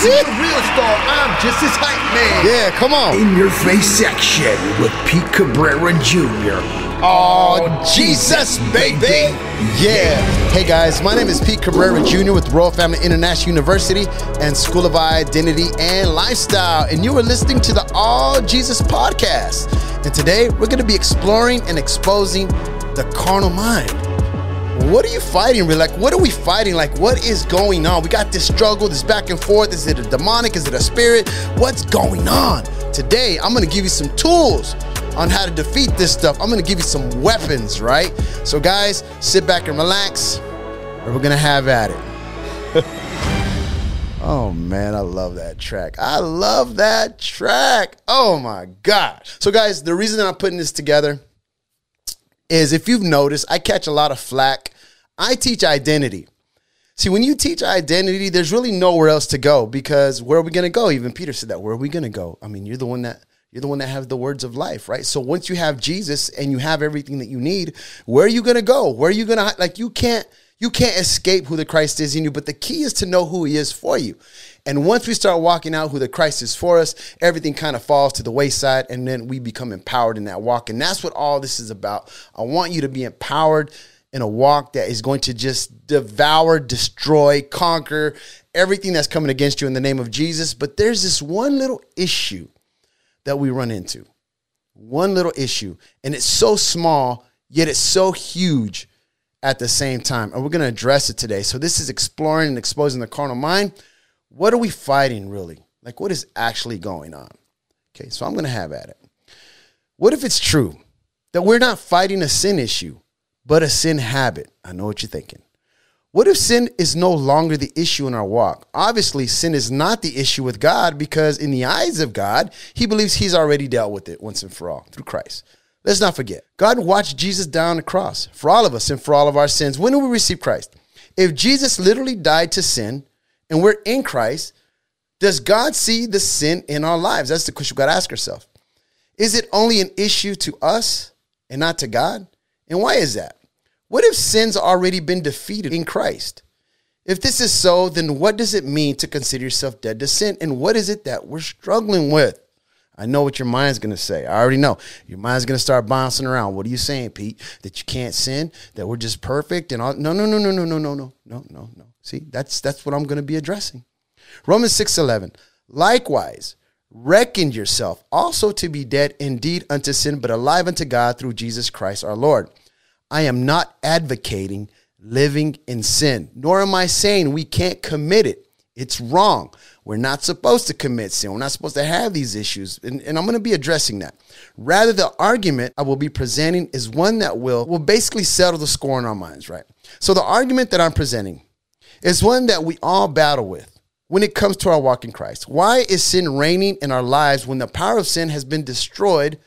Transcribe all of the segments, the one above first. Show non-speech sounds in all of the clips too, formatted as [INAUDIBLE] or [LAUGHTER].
see the real star. I'm just his hype man. Yeah, come on. In your face section with Pete Cabrera Jr. Oh, Jesus, baby. Yeah. Hey, guys, my name is Pete Cabrera Jr. with Royal Family International University and School of Identity and Lifestyle. And you are listening to the All Jesus podcast. And today we're going to be exploring and exposing the carnal mind. What are you fighting? Really? Like, what are we fighting? Like, what is going on? We got this struggle, this back and forth. Is it a demonic? Is it a spirit? What's going on? Today, I'm going to give you some tools on how to defeat this stuff. I'm going to give you some weapons, right? So, guys, sit back and relax, or we're going to have at it. [LAUGHS] oh, man, I love that track. I love that track. Oh, my God. So, guys, the reason that I'm putting this together is if you've noticed, I catch a lot of flack. I teach identity. See, when you teach identity, there's really nowhere else to go because where are we going to go? Even Peter said that. Where are we going to go? I mean, you're the one that you're the one that has the words of life, right? So once you have Jesus and you have everything that you need, where are you going to go? Where are you going to like you can't you can't escape who the Christ is in you, but the key is to know who he is for you. And once we start walking out who the Christ is for us, everything kind of falls to the wayside and then we become empowered in that walk. And that's what all this is about. I want you to be empowered in a walk that is going to just devour, destroy, conquer everything that's coming against you in the name of Jesus. But there's this one little issue that we run into. One little issue. And it's so small, yet it's so huge at the same time. And we're going to address it today. So this is exploring and exposing the carnal mind. What are we fighting really? Like what is actually going on? Okay, so I'm going to have at it. What if it's true that we're not fighting a sin issue, but a sin habit? I know what you're thinking. What if sin is no longer the issue in our walk? Obviously, sin is not the issue with God because, in the eyes of God, He believes He's already dealt with it once and for all through Christ. Let's not forget, God watched Jesus down the cross for all of us and for all of our sins. When do we receive Christ? If Jesus literally died to sin and we're in Christ, does God see the sin in our lives? That's the question we've got to ask ourselves. Is it only an issue to us and not to God? And why is that? What if sin's already been defeated in Christ? If this is so, then what does it mean to consider yourself dead to sin? And what is it that we're struggling with? I know what your mind's going to say. I already know. Your mind's going to start bouncing around. What are you saying, Pete? That you can't sin? That we're just perfect and all No, no, no, no, no, no, no, no. No, no, no. See? That's that's what I'm going to be addressing. Romans 6:11. Likewise, reckon yourself also to be dead indeed unto sin, but alive unto God through Jesus Christ our Lord. I am not advocating living in sin, nor am I saying we can't commit it. It's wrong. We're not supposed to commit sin. We're not supposed to have these issues. And, and I'm going to be addressing that. Rather, the argument I will be presenting is one that will, will basically settle the score in our minds, right? So the argument that I'm presenting is one that we all battle with when it comes to our walk in Christ. Why is sin reigning in our lives when the power of sin has been destroyed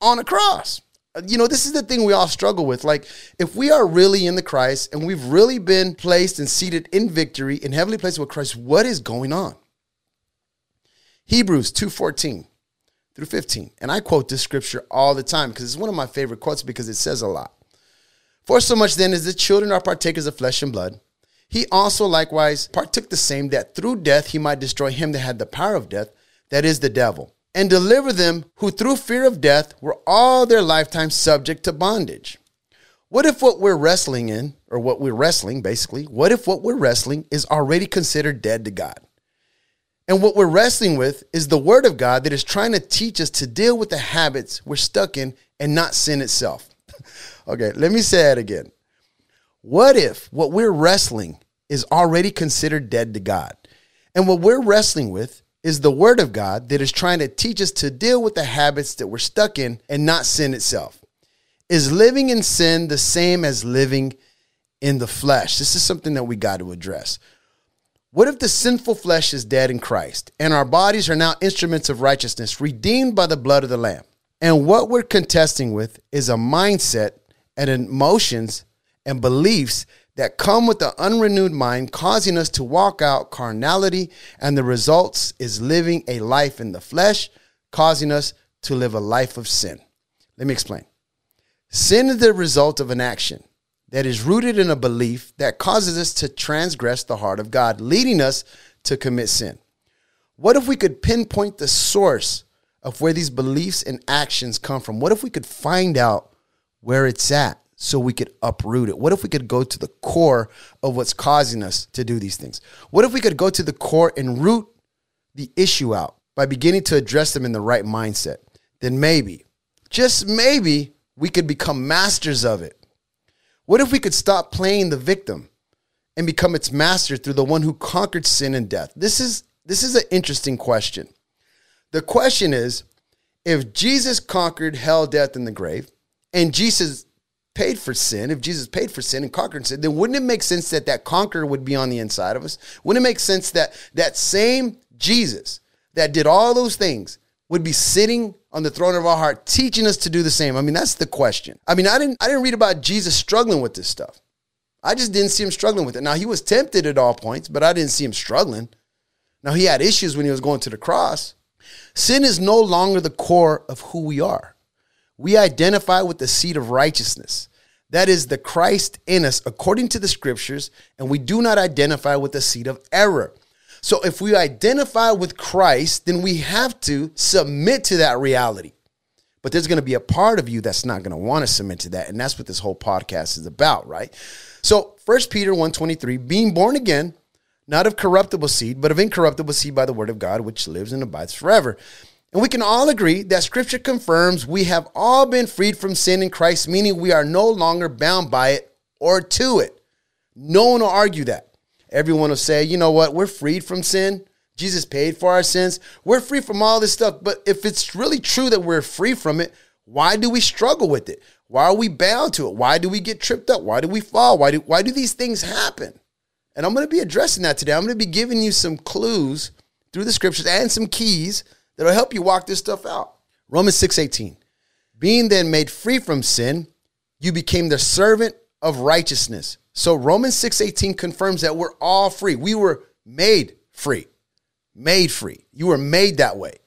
on a cross? You know, this is the thing we all struggle with. Like, if we are really in the Christ and we've really been placed and seated in victory in heavenly places with Christ, what is going on? Hebrews 2:14 through 15. And I quote this scripture all the time because it's one of my favorite quotes because it says a lot. For so much then as the children are partakers of flesh and blood, he also likewise partook the same that through death he might destroy him that had the power of death, that is the devil and deliver them who through fear of death were all their lifetime subject to bondage. What if what we're wrestling in, or what we're wrestling basically, what if what we're wrestling is already considered dead to God? And what we're wrestling with is the Word of God that is trying to teach us to deal with the habits we're stuck in and not sin itself. [LAUGHS] okay, let me say that again. What if what we're wrestling is already considered dead to God? And what we're wrestling with is the word of God that is trying to teach us to deal with the habits that we're stuck in and not sin itself. Is living in sin the same as living in the flesh? This is something that we got to address. What if the sinful flesh is dead in Christ and our bodies are now instruments of righteousness, redeemed by the blood of the Lamb? And what we're contesting with is a mindset and emotions and beliefs that come with the unrenewed mind, causing us to walk out carnality, and the results is living a life in the flesh, causing us to live a life of sin. Let me explain. Sin is the result of an action that is rooted in a belief that causes us to transgress the heart of God, leading us to commit sin? What if we could pinpoint the source of where these beliefs and actions come from? What if we could find out where it's at so we could uproot it? What if we could go to the core of what's causing us to do these things? What if we could go to the core and root the issue out by beginning to address them in the right mindset? Then maybe, just maybe, we could become masters of it. What if we could stop playing the victim and become its master through the one who conquered sin and death? This is this is an interesting question. The question is if Jesus conquered hell, death, and the grave, and Jesus paid for sin, if Jesus paid for sin and conquered sin, then wouldn't it make sense that that conqueror would be on the inside of us? Wouldn't it make sense that that same Jesus that did all those things would be sitting on the throne of our heart teaching us to do the same? I mean, that's the question. I mean, I didn't I didn't read about Jesus struggling with this stuff. I just didn't see him struggling with it. Now, he was tempted at all points, but I didn't see him struggling. Now, he had issues when he was going to the cross. Sin is no longer the core of who we are. We identify with the seed of righteousness. That is the Christ in us, according to the scriptures, and we do not identify with the seed of error. So, if we identify with Christ, then we have to submit to that reality. But there's going to be a part of you that's not going to want to submit to that, and that's what this whole podcast is about, right? So, 1 Peter 1:23, being born again, not of corruptible seed, but of incorruptible seed by the word of God, which lives and abides forever. And we can all agree that scripture confirms we have all been freed from sin in Christ, meaning we are no longer bound by it or to it. No one will argue that. Everyone will say, you know what, we're freed from sin. Jesus paid for our sins. We're free from all this stuff. But if it's really true that we're free from it, why do we struggle with it? Why are we bound to it? Why do we get tripped up? Why do we fall? Why do, why do these things happen? And I'm going to be addressing that today. I'm going to be giving you some clues through the scriptures and some keys that'll help you walk this stuff out. Romans 6:18. Being then made free from sin, you became the servant of righteousness. So Romans 6:18 confirms that we're all free. We were made free. Made free. You were made that way.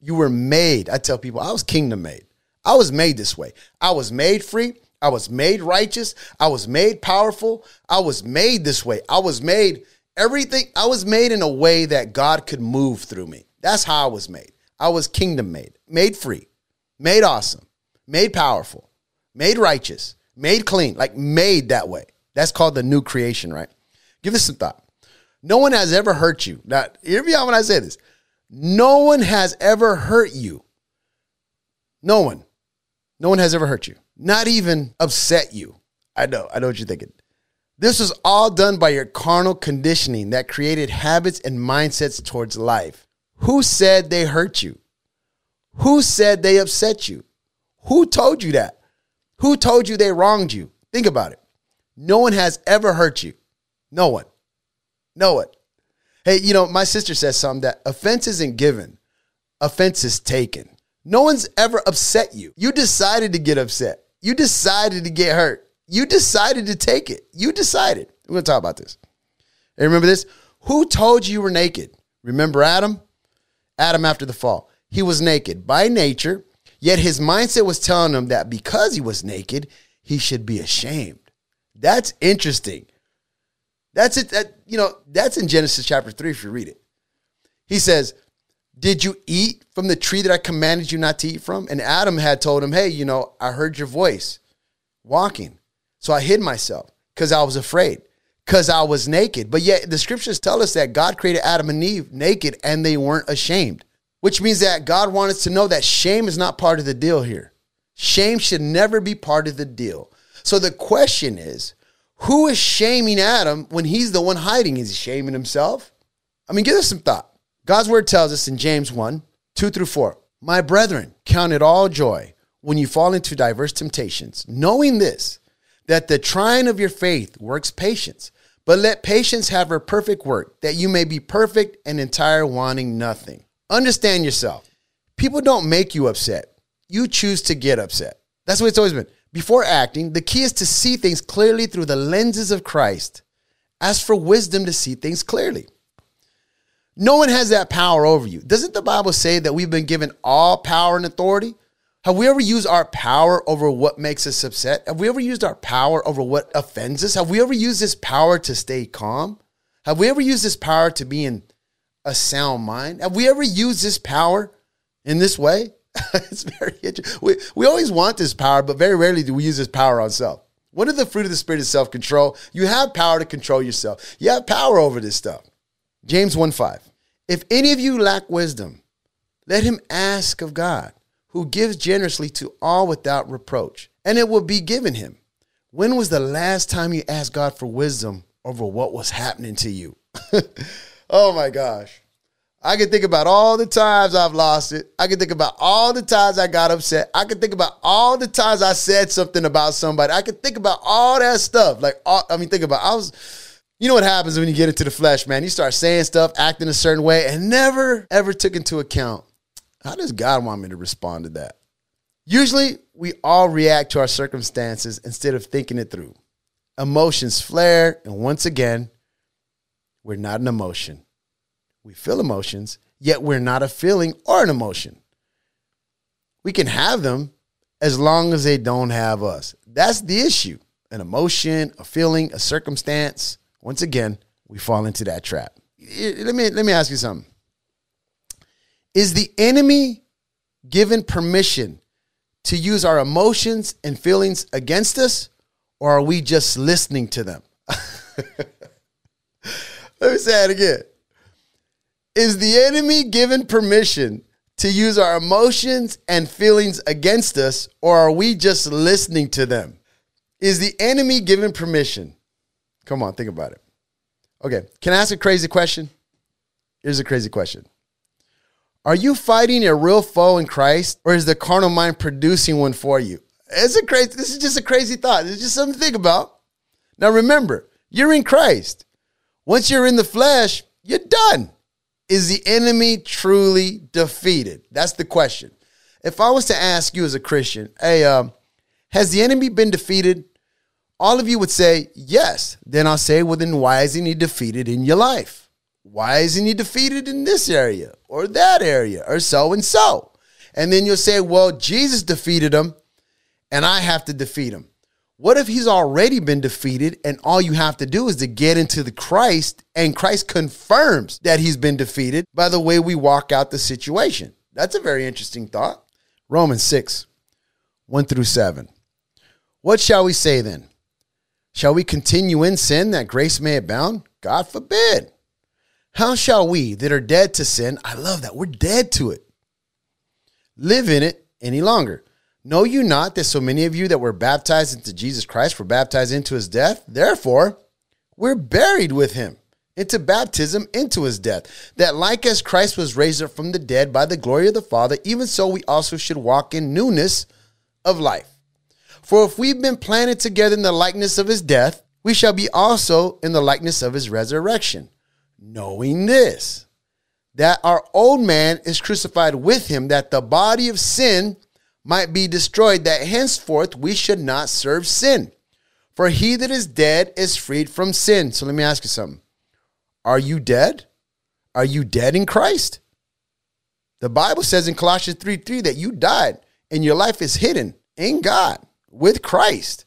You were made. I tell people I was kingdom made. I was made this way. I was made free. I was made righteous. I was made powerful. I was made this way. I was made everything. I was made in a way that God could move through me. That's how I was made. I was kingdom made, made free, made awesome, made powerful, made righteous, made clean, like made that way. That's called the new creation, right? Give this some thought. No one has ever hurt you. Now, hear me out when I say this. No one has ever hurt you. No one. No one has ever hurt you not even upset you. I know, I know what you're thinking. This was all done by your carnal conditioning that created habits and mindsets towards life. Who said they hurt you? Who said they upset you? Who told you that? Who told you they wronged you? Think about it. No one has ever hurt you. No one. No one. Hey, you know, my sister says something that offense isn't given, offense is taken. No one's ever upset you. You decided to get upset. You decided to get hurt. You decided to take it. You decided. We're going to talk about this. And remember this? Who told you you were naked? Remember Adam? Adam after the fall. He was naked by nature, yet his mindset was telling him that because he was naked, he should be ashamed. That's interesting. That's it. That, you know, that's in Genesis chapter 3 if you read it. He says, did you eat from the tree that I commanded you not to eat from? And Adam had told him, Hey, you know, I heard your voice walking. So I hid myself because I was afraid, because I was naked. But yet the scriptures tell us that God created Adam and Eve naked and they weren't ashamed, which means that God wanted to know that shame is not part of the deal here. Shame should never be part of the deal. So the question is, who is shaming Adam when he's the one hiding? Is he shaming himself? I mean, give us some thought. God's word tells us in James 1 2 through 4 My brethren, count it all joy when you fall into diverse temptations, knowing this, that the trying of your faith works patience. But let patience have her perfect work, that you may be perfect and entire, wanting nothing. Understand yourself. People don't make you upset. You choose to get upset. That's what it's always been. Before acting, the key is to see things clearly through the lenses of Christ. Ask for wisdom to see things clearly. No one has that power over you. Doesn't the Bible say that we've been given all power and authority? Have we ever used our power over what makes us upset? Have we ever used our power over what offends us? Have we ever used this power to stay calm? Have we ever used this power to be in a sound mind? Have we ever used this power in this way? [LAUGHS] it's very interesting. We, we always want this power, but very rarely do we use this power on self. What are the fruit of the spirit of self control? You have power to control yourself. You have power over this stuff. James 1 5. If any of you lack wisdom, let him ask of God, who gives generously to all without reproach, and it will be given him. When was the last time you asked God for wisdom over what was happening to you? [LAUGHS] oh my gosh. I can think about all the times I've lost it. I can think about all the times I got upset. I can think about all the times I said something about somebody. I can think about all that stuff. Like, all, I mean, think about I was, you know what happens when you get into the flesh, man? You start saying stuff, acting a certain way, and never ever took into account how does God want me to respond to that? Usually, we all react to our circumstances instead of thinking it through. Emotions flare, and once again, we're not an emotion. We feel emotions, yet we're not a feeling or an emotion. We can have them as long as they don't have us. That's the issue. An emotion, a feeling, a circumstance. Once again, we fall into that trap. Let me let me ask you something. Is the enemy given permission to use our emotions and feelings against us, or are we just listening to them? [LAUGHS] Let me say it again. Is the enemy given permission to use our emotions and feelings against us, or are we just listening to them? Is the enemy given permission? Come on, think about it. Okay, can I ask a crazy question? Here's a crazy question Are you fighting a real foe in Christ, or is the carnal mind producing one for you? It's a crazy. This is just a crazy thought. It's just something to think about. Now remember, you're in Christ. Once you're in the flesh, you're done. Is the enemy truly defeated? That's the question. If I was to ask you as a Christian, hey, um, has the enemy been defeated? All of you would say yes. Then I'll say, well, then why isn't he defeated in your life? Why isn't he defeated in this area or that area or so and so? And then you'll say, well, Jesus defeated him and I have to defeat him. What if he's already been defeated and all you have to do is to get into the Christ and Christ confirms that he's been defeated by the way we walk out the situation? That's a very interesting thought. Romans 6, 1 through 7. What shall we say then? Shall we continue in sin that grace may abound? God forbid. How shall we that are dead to sin, I love that, we're dead to it, live in it any longer? Know you not that so many of you that were baptized into Jesus Christ were baptized into his death? Therefore, we're buried with him into baptism into his death, that like as Christ was raised up from the dead by the glory of the Father, even so we also should walk in newness of life. For if we've been planted together in the likeness of his death, we shall be also in the likeness of his resurrection. Knowing this, that our old man is crucified with him, that the body of sin might be destroyed, that henceforth we should not serve sin. For he that is dead is freed from sin. So let me ask you something. Are you dead? Are you dead in Christ? The Bible says in Colossians 3 3 that you died and your life is hidden in God with Christ.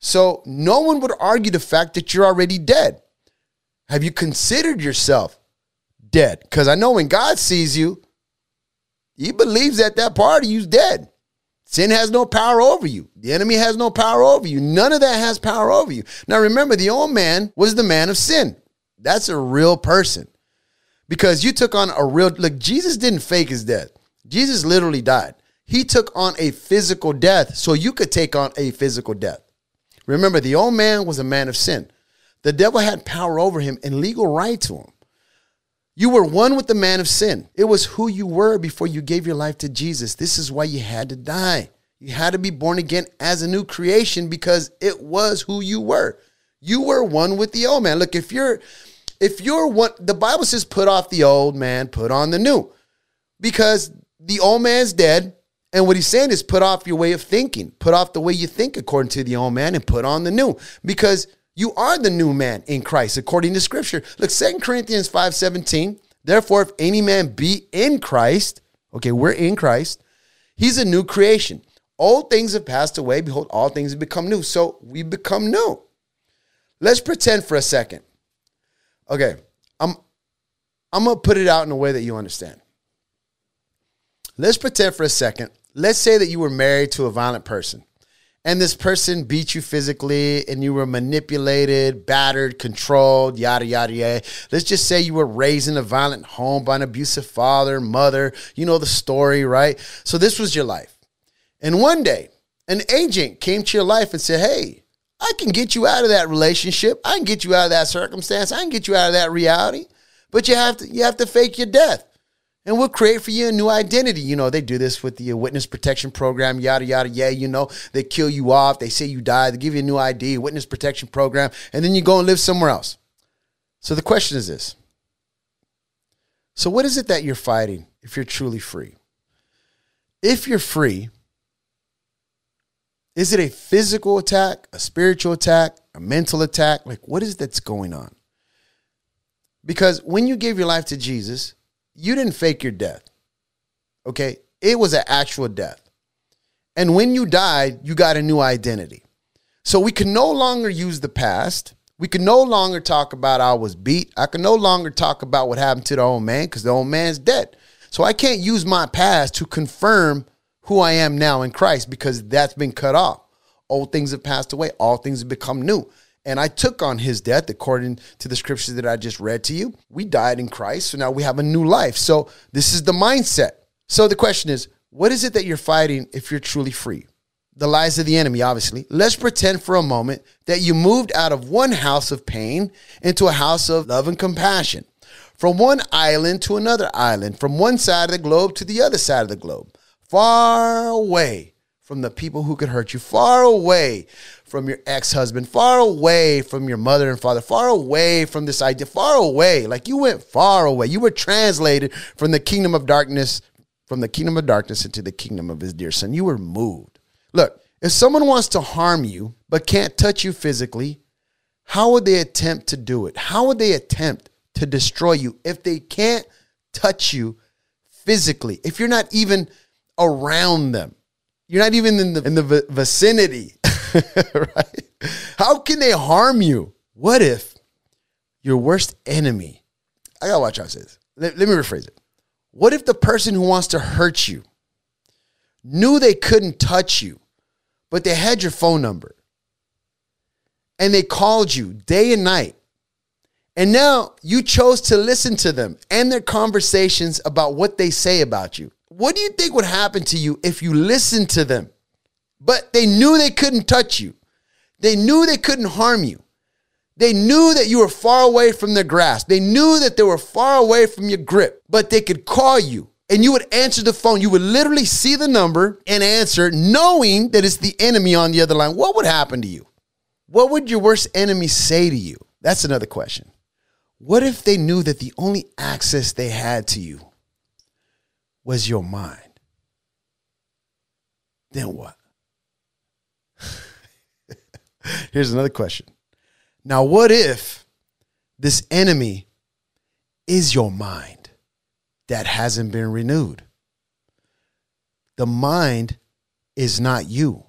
So no one would argue the fact that you're already dead. Have you considered yourself dead? Because I know when God sees you, he believes that that part of you's dead. Sin has no power over you. The enemy has no power over you. None of that has power over you. Now remember, the old man was the man of sin. That's a real person. Because you took on a real look, Jesus didn't fake his death. Jesus literally died. He took on a physical death so you could take on a physical death. Remember, the old man was a man of sin. The devil had power over him and legal right to him. You were one with the man of sin. It was who you were before you gave your life to Jesus. This is why you had to die. You had to be born again as a new creation because it was who you were. You were one with the old man. Look, if you're if you're one the Bible says put off the old man, put on the new. Because the old man's dead, and what he's saying is put off your way of thinking. Put off the way you think according to the old man and put on the new. Because you are the new man in Christ, according to Scripture. Look, Second Corinthians 5 17. Therefore, if any man be in Christ, okay, we're in Christ, he's a new creation. Old things have passed away. Behold, all things have become new. So we become new. Let's pretend for a second. Okay, I'm I'm gonna put it out in a way that you understand. Let's pretend for a second. Let's say that you were married to a violent person and this person beat you physically and you were manipulated, battered, controlled, yada, yada, yada. Let's just say you were raised in a violent home by an abusive father, mother. You know the story, right? So this was your life. And one day, an agent came to your life and said, Hey, I can get you out of that relationship. I can get you out of that circumstance. I can get you out of that reality. But you have to you have to fake your death and we'll create for you a new identity. You know, they do this with the witness protection program, yada, yada, yeah. You know, they kill you off, they say you died, they give you a new ID, witness protection program, and then you go and live somewhere else. So the question is this So, what is it that you're fighting if you're truly free? If you're free, is it a physical attack, a spiritual attack, a mental attack? Like, what is that's going on? Because when you gave your life to Jesus, you didn't fake your death. Okay? It was an actual death. And when you died, you got a new identity. So we can no longer use the past. We can no longer talk about I was beat. I can no longer talk about what happened to the old man because the old man's dead. So I can't use my past to confirm who I am now in Christ because that's been cut off. Old things have passed away, all things have become new and I took on his death according to the scriptures that I just read to you. We died in Christ, so now we have a new life. So this is the mindset. So the question is, what is it that you're fighting if you're truly free? The lies of the enemy, obviously. Let's pretend for a moment that you moved out of one house of pain into a house of love and compassion. From one island to another island, from one side of the globe to the other side of the globe, far away from the people who could hurt you, far away from your ex husband, far away from your mother and father, far away from this idea, far away. Like you went far away. You were translated from the kingdom of darkness, from the kingdom of darkness into the kingdom of his dear son. You were moved. Look, if someone wants to harm you but can't touch you physically, how would they attempt to do it? How would they attempt to destroy you if they can't touch you physically? If you're not even around them? You're not even in the in the vicinity, [LAUGHS] right? How can they harm you? What if your worst enemy? I gotta watch how I say this. Let, let me rephrase it. What if the person who wants to hurt you knew they couldn't touch you, but they had your phone number and they called you day and night? And now you chose to listen to them and their conversations about what they say about you. What do you think would happen to you if you listened to them? But they knew they couldn't touch you. They knew they couldn't harm you. They knew that you were far away from their grasp. They knew that they were far away from your grip, but they could call you and you would answer the phone. You would literally see the number and answer, knowing that it's the enemy on the other line. What would happen to you? What would your worst enemy say to you? That's another question. What if they knew that the only access they had to you was your mind, then what? [LAUGHS] Here's another question. Now, what if this enemy is your mind that hasn't been renewed? The mind is not you.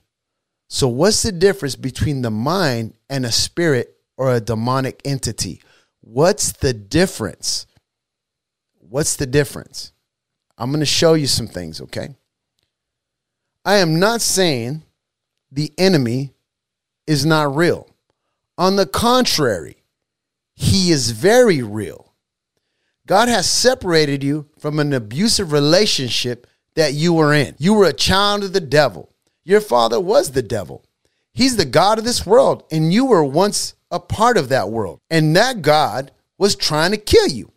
So, what's the difference between the mind and a spirit or a demonic entity? What's the difference? What's the difference? I'm going to show you some things, okay? I am not saying the enemy is not real. On the contrary, he is very real. God has separated you from an abusive relationship that you were in. You were a child of the devil. Your father was the devil. He's the God of this world, and you were once a part of that world. And that God was trying to kill you.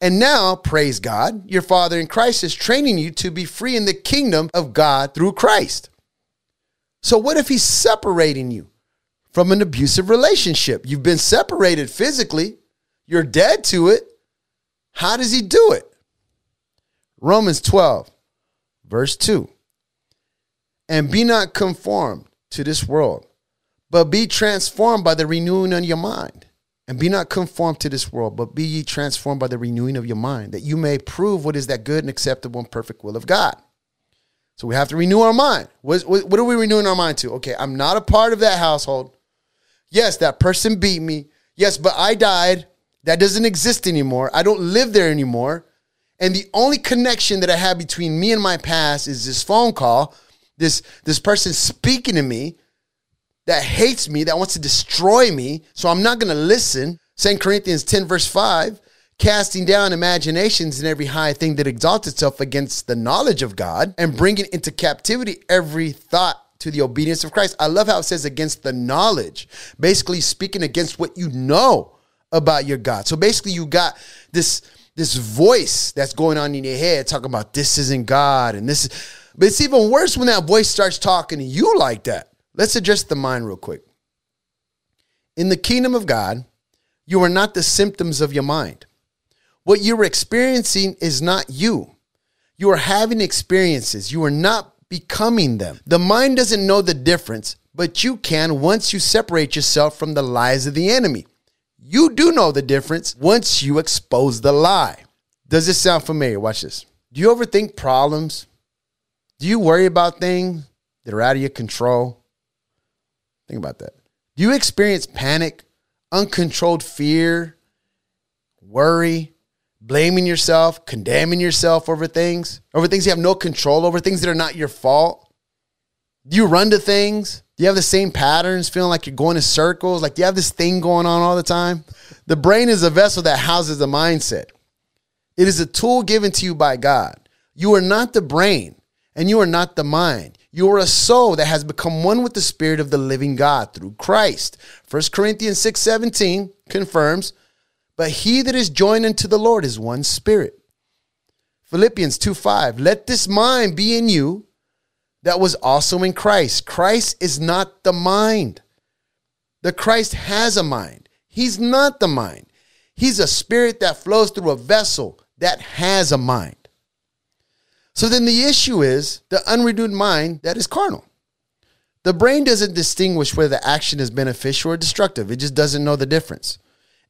And now, praise God, your Father in Christ is training you to be free in the kingdom of God through Christ. So, what if He's separating you from an abusive relationship? You've been separated physically, you're dead to it. How does He do it? Romans 12, verse 2. And be not conformed to this world, but be transformed by the renewing of your mind and be not conformed to this world, but be ye transformed by the renewing of your mind, that you may prove what is that good and acceptable and perfect will of God. So we have to renew our mind. What, what, are we renewing our mind to? Okay, I'm not a part of that household. Yes, that person beat me. Yes, but I died that doesn't exist anymore. I don't live there anymore. And the only connection that I have between me and my past is this phone call, this, this person speaking to me that hates me, that wants to destroy me. So I'm not going to listen. 2 Corinthians 10, verse 5 casting down imaginations and every high thing that exalts itself against the knowledge of God, and bringing into captivity every thought to the obedience of Christ. I love how it says against the knowledge, basically speaking against what you know about your God. So basically, you got this this voice that's going on in your head talking about this isn't God and this is, but it's even worse when that voice starts talking to you like that. Let's address the mind real quick. In the kingdom of God, you are not the symptoms of your mind. What you're experiencing is not you. You are having experiences. You are not becoming them. The mind doesn't know the difference, but you can once you separate yourself from the lies of the enemy. You do know the difference once you expose the lie. Does this sound familiar? Watch this. Do you overthink problems? Do you worry about things that are out of your control? Think about that. Do you experience panic, uncontrolled fear, worry, blaming yourself, condemning yourself over things, over things you have no control over, things that are not your fault? Do you run to things? Do you have the same patterns, feeling like you're going in circles? Like, do you have this thing going on all the time? The brain is a vessel that houses the mindset. It is a tool given to you by God. You are not the brain and you are not the mind. You are a soul that has become one with the spirit of the living God through Christ. 1 Corinthians 6 17 confirms, but he that is joined unto the Lord is one spirit. Philippians 2 5, let this mind be in you that was also in Christ. Christ is not the mind. The Christ has a mind. He's not the mind. He's a spirit that flows through a vessel that has a mind. So then the issue is the unrenewed mind that is carnal. The brain doesn't distinguish whether the action is beneficial or destructive, it just doesn't know the difference.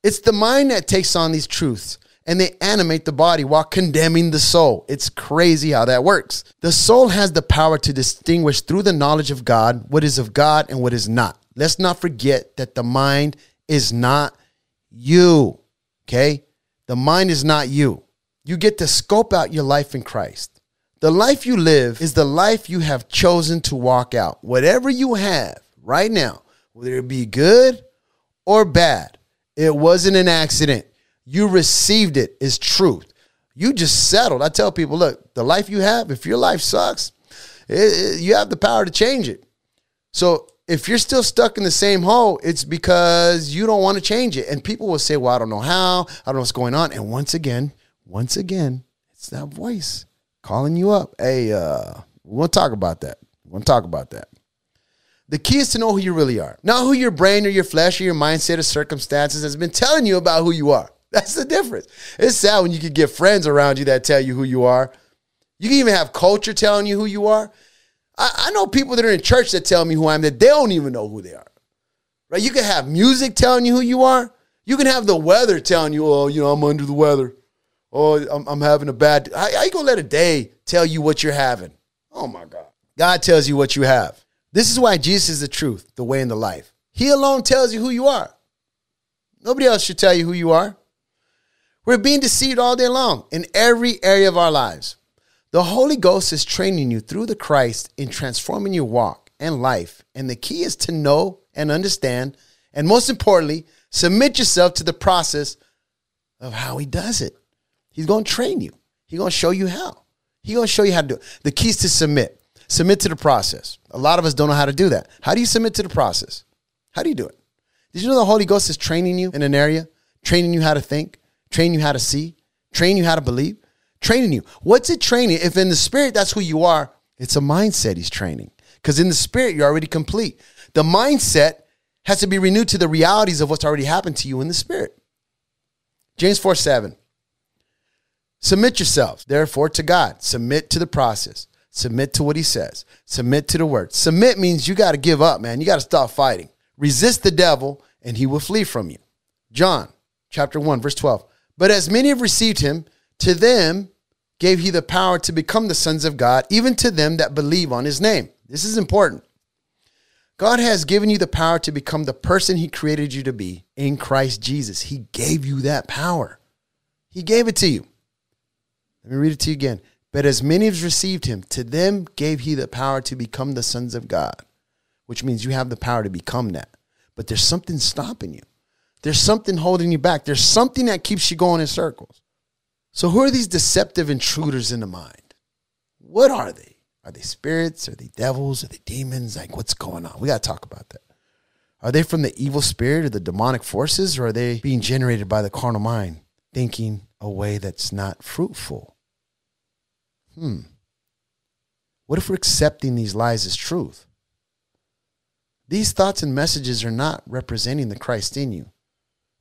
It's the mind that takes on these truths and they animate the body while condemning the soul. It's crazy how that works. The soul has the power to distinguish through the knowledge of God what is of God and what is not. Let's not forget that the mind is not you. Okay? The mind is not you. You get to scope out your life in Christ. The life you live is the life you have chosen to walk out. Whatever you have right now, whether it be good or bad, it wasn't an accident. You received it. it is truth. You just settled. I tell people, look, the life you have, if your life sucks, it, it, you have the power to change it. So if you're still stuck in the same hole, it's because you don't want to change it. And people will say, well, I don't know how. I don't know what's going on. And once again, once again, it's that voice calling you up. Hey, uh, we want to talk about that. We want to talk about that. The key is to know who you really are, not who your brain or your flesh or your mindset or circumstances has been telling you about who you are. [LAUGHS] That's the difference. It's sad when you can get friends around you that tell you who you are. You can even have culture telling you who you are. I, I know people that are in church that tell me who I am that they don't even know who they are. Right? You can have music telling you who you are. You can have the weather telling you, oh, you know, I'm under the weather. Oh, I'm, I'm having a bad. How, how you gonna let a day tell you what you're having? Oh my God. God tells you what you have. This is why Jesus is the truth, the way, and the life. He alone tells you who you are. Nobody else should tell you who you are. We're being deceived all day long in every area of our lives. The Holy Ghost is training you through the Christ in transforming your walk and life. And the key is to know and understand, and most importantly, submit yourself to the process of how He does it. He's going to train you, He's going to show you how. He's going to show you how to do it. The key is to submit. Submit to the process. A lot of us don't know how to do that. How do you submit to the process? How do you do it? Did you know the Holy Ghost is training you in an area, training you how to think, train you how to see, train you how to believe, training you. What's it training? If in the spirit that's who you are, it's a mindset he's training. Because in the spirit, you're already complete. The mindset has to be renewed to the realities of what's already happened to you in the spirit. James 4 7. Submit yourselves, therefore, to God. Submit to the process. Submit to what he says. Submit to the word. Submit means you got to give up, man. You got to stop fighting. Resist the devil, and he will flee from you. John chapter 1, verse 12. But as many have received him, to them gave he the power to become the sons of God, even to them that believe on his name. This is important. God has given you the power to become the person He created you to be in Christ Jesus. He gave you that power. He gave it to you. Let me read it to you again. But as many as received Him, to them gave He the power to become the sons of God, which means you have the power to become that. But there's something stopping you. There's something holding you back. There's something that keeps you going in circles. So, who are these deceptive intruders in the mind? What are they? Are they spirits? Are they devils? Are they demons? Like, what's going on? We got to talk about that. Are they from the evil spirit or the demonic forces, or are they being generated by the carnal mind, thinking a way that's not fruitful? Hmm. What if we're accepting these lies as truth? These thoughts and messages are not representing the Christ in you.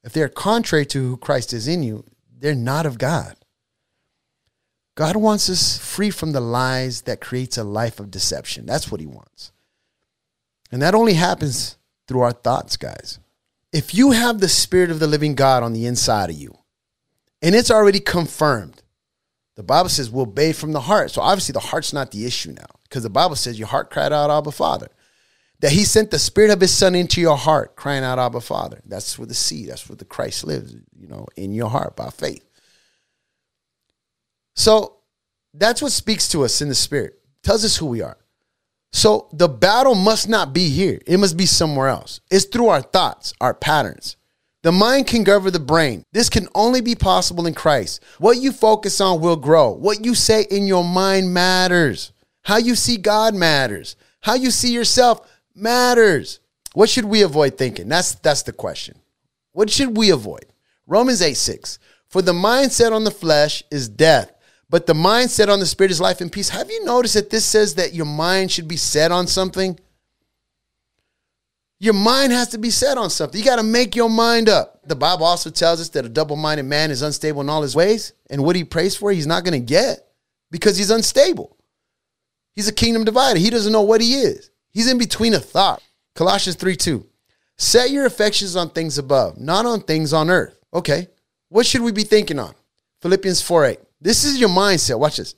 If they're contrary to who Christ is in you, they're not of God. God wants us free from the lies that creates a life of deception. That's what he wants. And that only happens through our thoughts, guys. If you have the spirit of the living God on the inside of you, and it's already confirmed, the Bible says we'll bathe from the heart. So obviously the heart's not the issue now, because the Bible says your heart cried out, Abba Father. That he sent the spirit of his son into your heart, crying out, Abba Father. That's where the seed, that's where the Christ lives, you know, in your heart by faith. So that's what speaks to us in the spirit, tells us who we are. So the battle must not be here, it must be somewhere else. It's through our thoughts, our patterns. The mind can govern the brain. This can only be possible in Christ. What you focus on will grow. What you say in your mind matters. How you see God matters. How you see yourself matters. What should we avoid thinking? That's that's the question. What should we avoid? Romans 8 6. For the mindset on the flesh is death, but the mindset on the spirit is life and peace. Have you noticed that this says that your mind should be set on something? Your mind has to be set on something. You got to make your mind up. The Bible also tells us that a double minded man is unstable in all his ways. And what he prays for, he's not going to get because he's unstable. He's a kingdom divider. He doesn't know what he is. He's in between a thought. Colossians 3 2. Set your affections on things above, not on things on earth. Okay. What should we be thinking on? Philippians 4 8. This is your mindset. Watch this.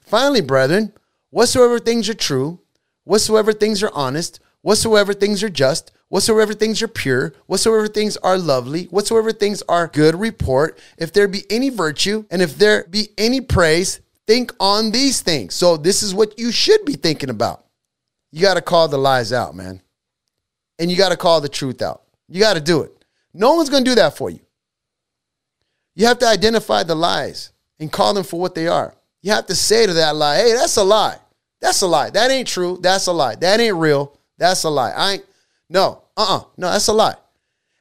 Finally, brethren, whatsoever things are true, whatsoever things are honest, whatsoever things are just, whatsoever things are pure, whatsoever things are lovely, whatsoever things are good report, if there be any virtue, and if there be any praise, think on these things. So, this is what you should be thinking about. You got to call the lies out, man. And you got to call the truth out. You got to do it. No one's going to do that for you. You have to identify the lies and call them for what they are. You have to say to that lie, hey, that's a lie. That's a lie. That ain't true. That's a lie. That ain't real. That's a lie. I ain't, no, uh uh-uh. uh, no, that's a lie.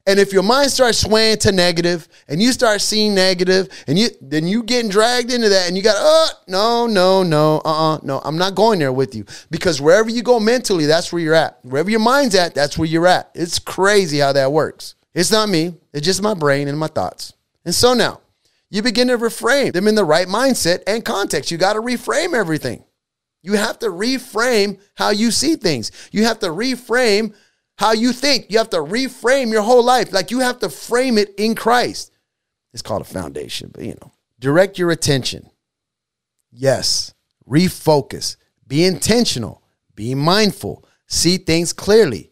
And if your mind starts swaying to negative and you start seeing negative and you then you getting dragged into that and you got, uh, no, no, no, uh uh no, I'm not going there with you. Because wherever you go mentally, that's where you're at. Wherever your mind's at, that's where you're at. It's crazy how that works. It's not me, it's just my brain and my thoughts. And so now, you begin to reframe them in the right mindset and context. You got to reframe everything. You have to reframe how you see things. You have to reframe how you think. You have to reframe your whole life. Like you have to frame it in Christ. It's called a foundation, but you know, direct your attention. Yes, refocus, be intentional, be mindful, see things clearly,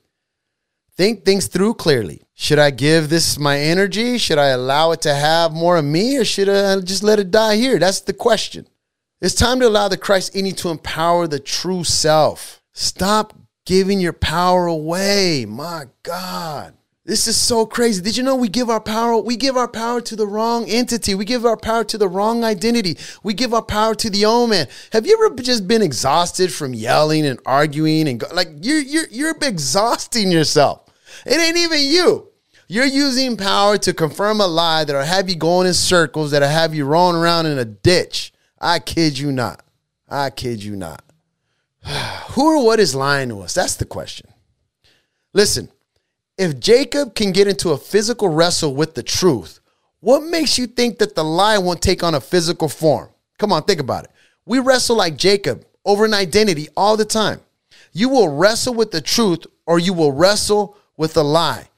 think things through clearly. Should I give this my energy? Should I allow it to have more of me or should I just let it die here? That's the question. It's time to allow the Christ in you to empower the true self. Stop giving your power away. My God. This is so crazy. Did you know we give our power we give our power to the wrong entity. We give our power to the wrong identity. We give our power to the old man. Have you ever just been exhausted from yelling and arguing and go, like you're you're you're exhausting yourself. It ain't even you. You're using power to confirm a lie that'll have you going in circles, that'll have you rolling around in a ditch. I kid you not. I kid you not. [SIGHS] Who or what is lying to us? That's the question. Listen, if Jacob can get into a physical wrestle with the truth, what makes you think that the lie won't take on a physical form? Come on, think about it. We wrestle like Jacob over an identity all the time. You will wrestle with the truth or you will wrestle with a lie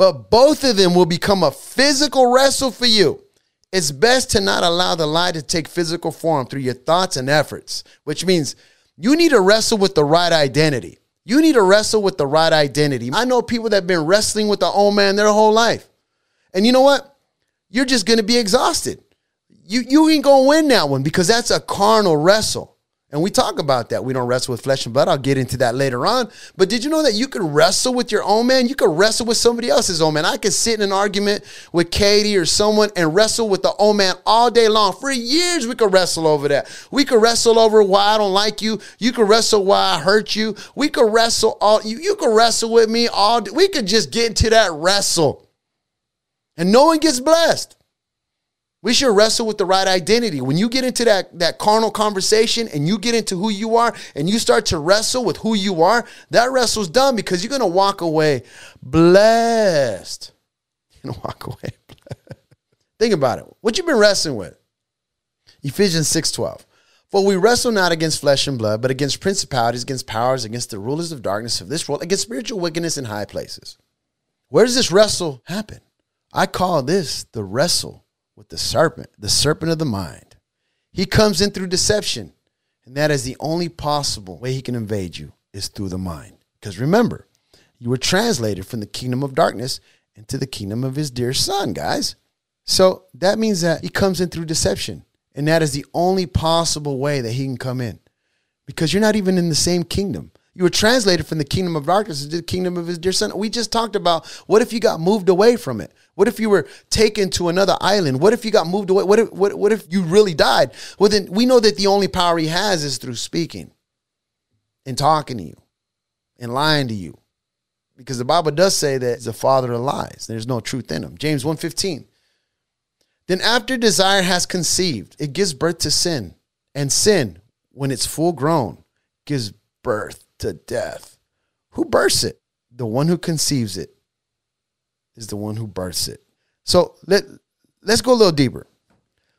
but both of them will become a physical wrestle for you. It's best to not allow the lie to take physical form through your thoughts and efforts, which means you need to wrestle with the right identity. You need to wrestle with the right identity. I know people that have been wrestling with the old man their whole life. And you know what? You're just going to be exhausted. You, you ain't going to win that one because that's a carnal wrestle. And we talk about that. We don't wrestle with flesh and blood. I'll get into that later on. But did you know that you could wrestle with your own man? You could wrestle with somebody else's own man. I could sit in an argument with Katie or someone and wrestle with the old man all day long. For years, we could wrestle over that. We could wrestle over why I don't like you. You could wrestle why I hurt you. We could wrestle all you, you could wrestle with me all we could just get into that wrestle. And no one gets blessed. We should wrestle with the right identity. When you get into that, that carnal conversation and you get into who you are and you start to wrestle with who you are, that wrestle's done because you're going to walk away blessed. [LAUGHS] You're going to walk away Think about it. What you've been wrestling with? Ephesians 6:12. For we wrestle not against flesh and blood, but against principalities, against powers, against the rulers of darkness of this world, against spiritual wickedness in high places. Where does this wrestle happen? I call this the wrestle with the serpent, the serpent of the mind. He comes in through deception, and that is the only possible way he can invade you is through the mind. Because remember, you were translated from the kingdom of darkness into the kingdom of his dear son, guys. So that means that he comes in through deception, and that is the only possible way that he can come in. Because you're not even in the same kingdom. You were translated from the kingdom of darkness into the kingdom of his dear son. We just talked about what if you got moved away from it? What if you were taken to another island? What if you got moved away? What if, what, what if you really died? Well, then we know that the only power he has is through speaking and talking to you and lying to you. Because the Bible does say that he's a father of lies. There's no truth in him. James 1.15. Then after desire has conceived, it gives birth to sin. And sin, when it's full grown, gives birth to death. Who births it? The one who conceives it is the one who births it. So let, let's go a little deeper.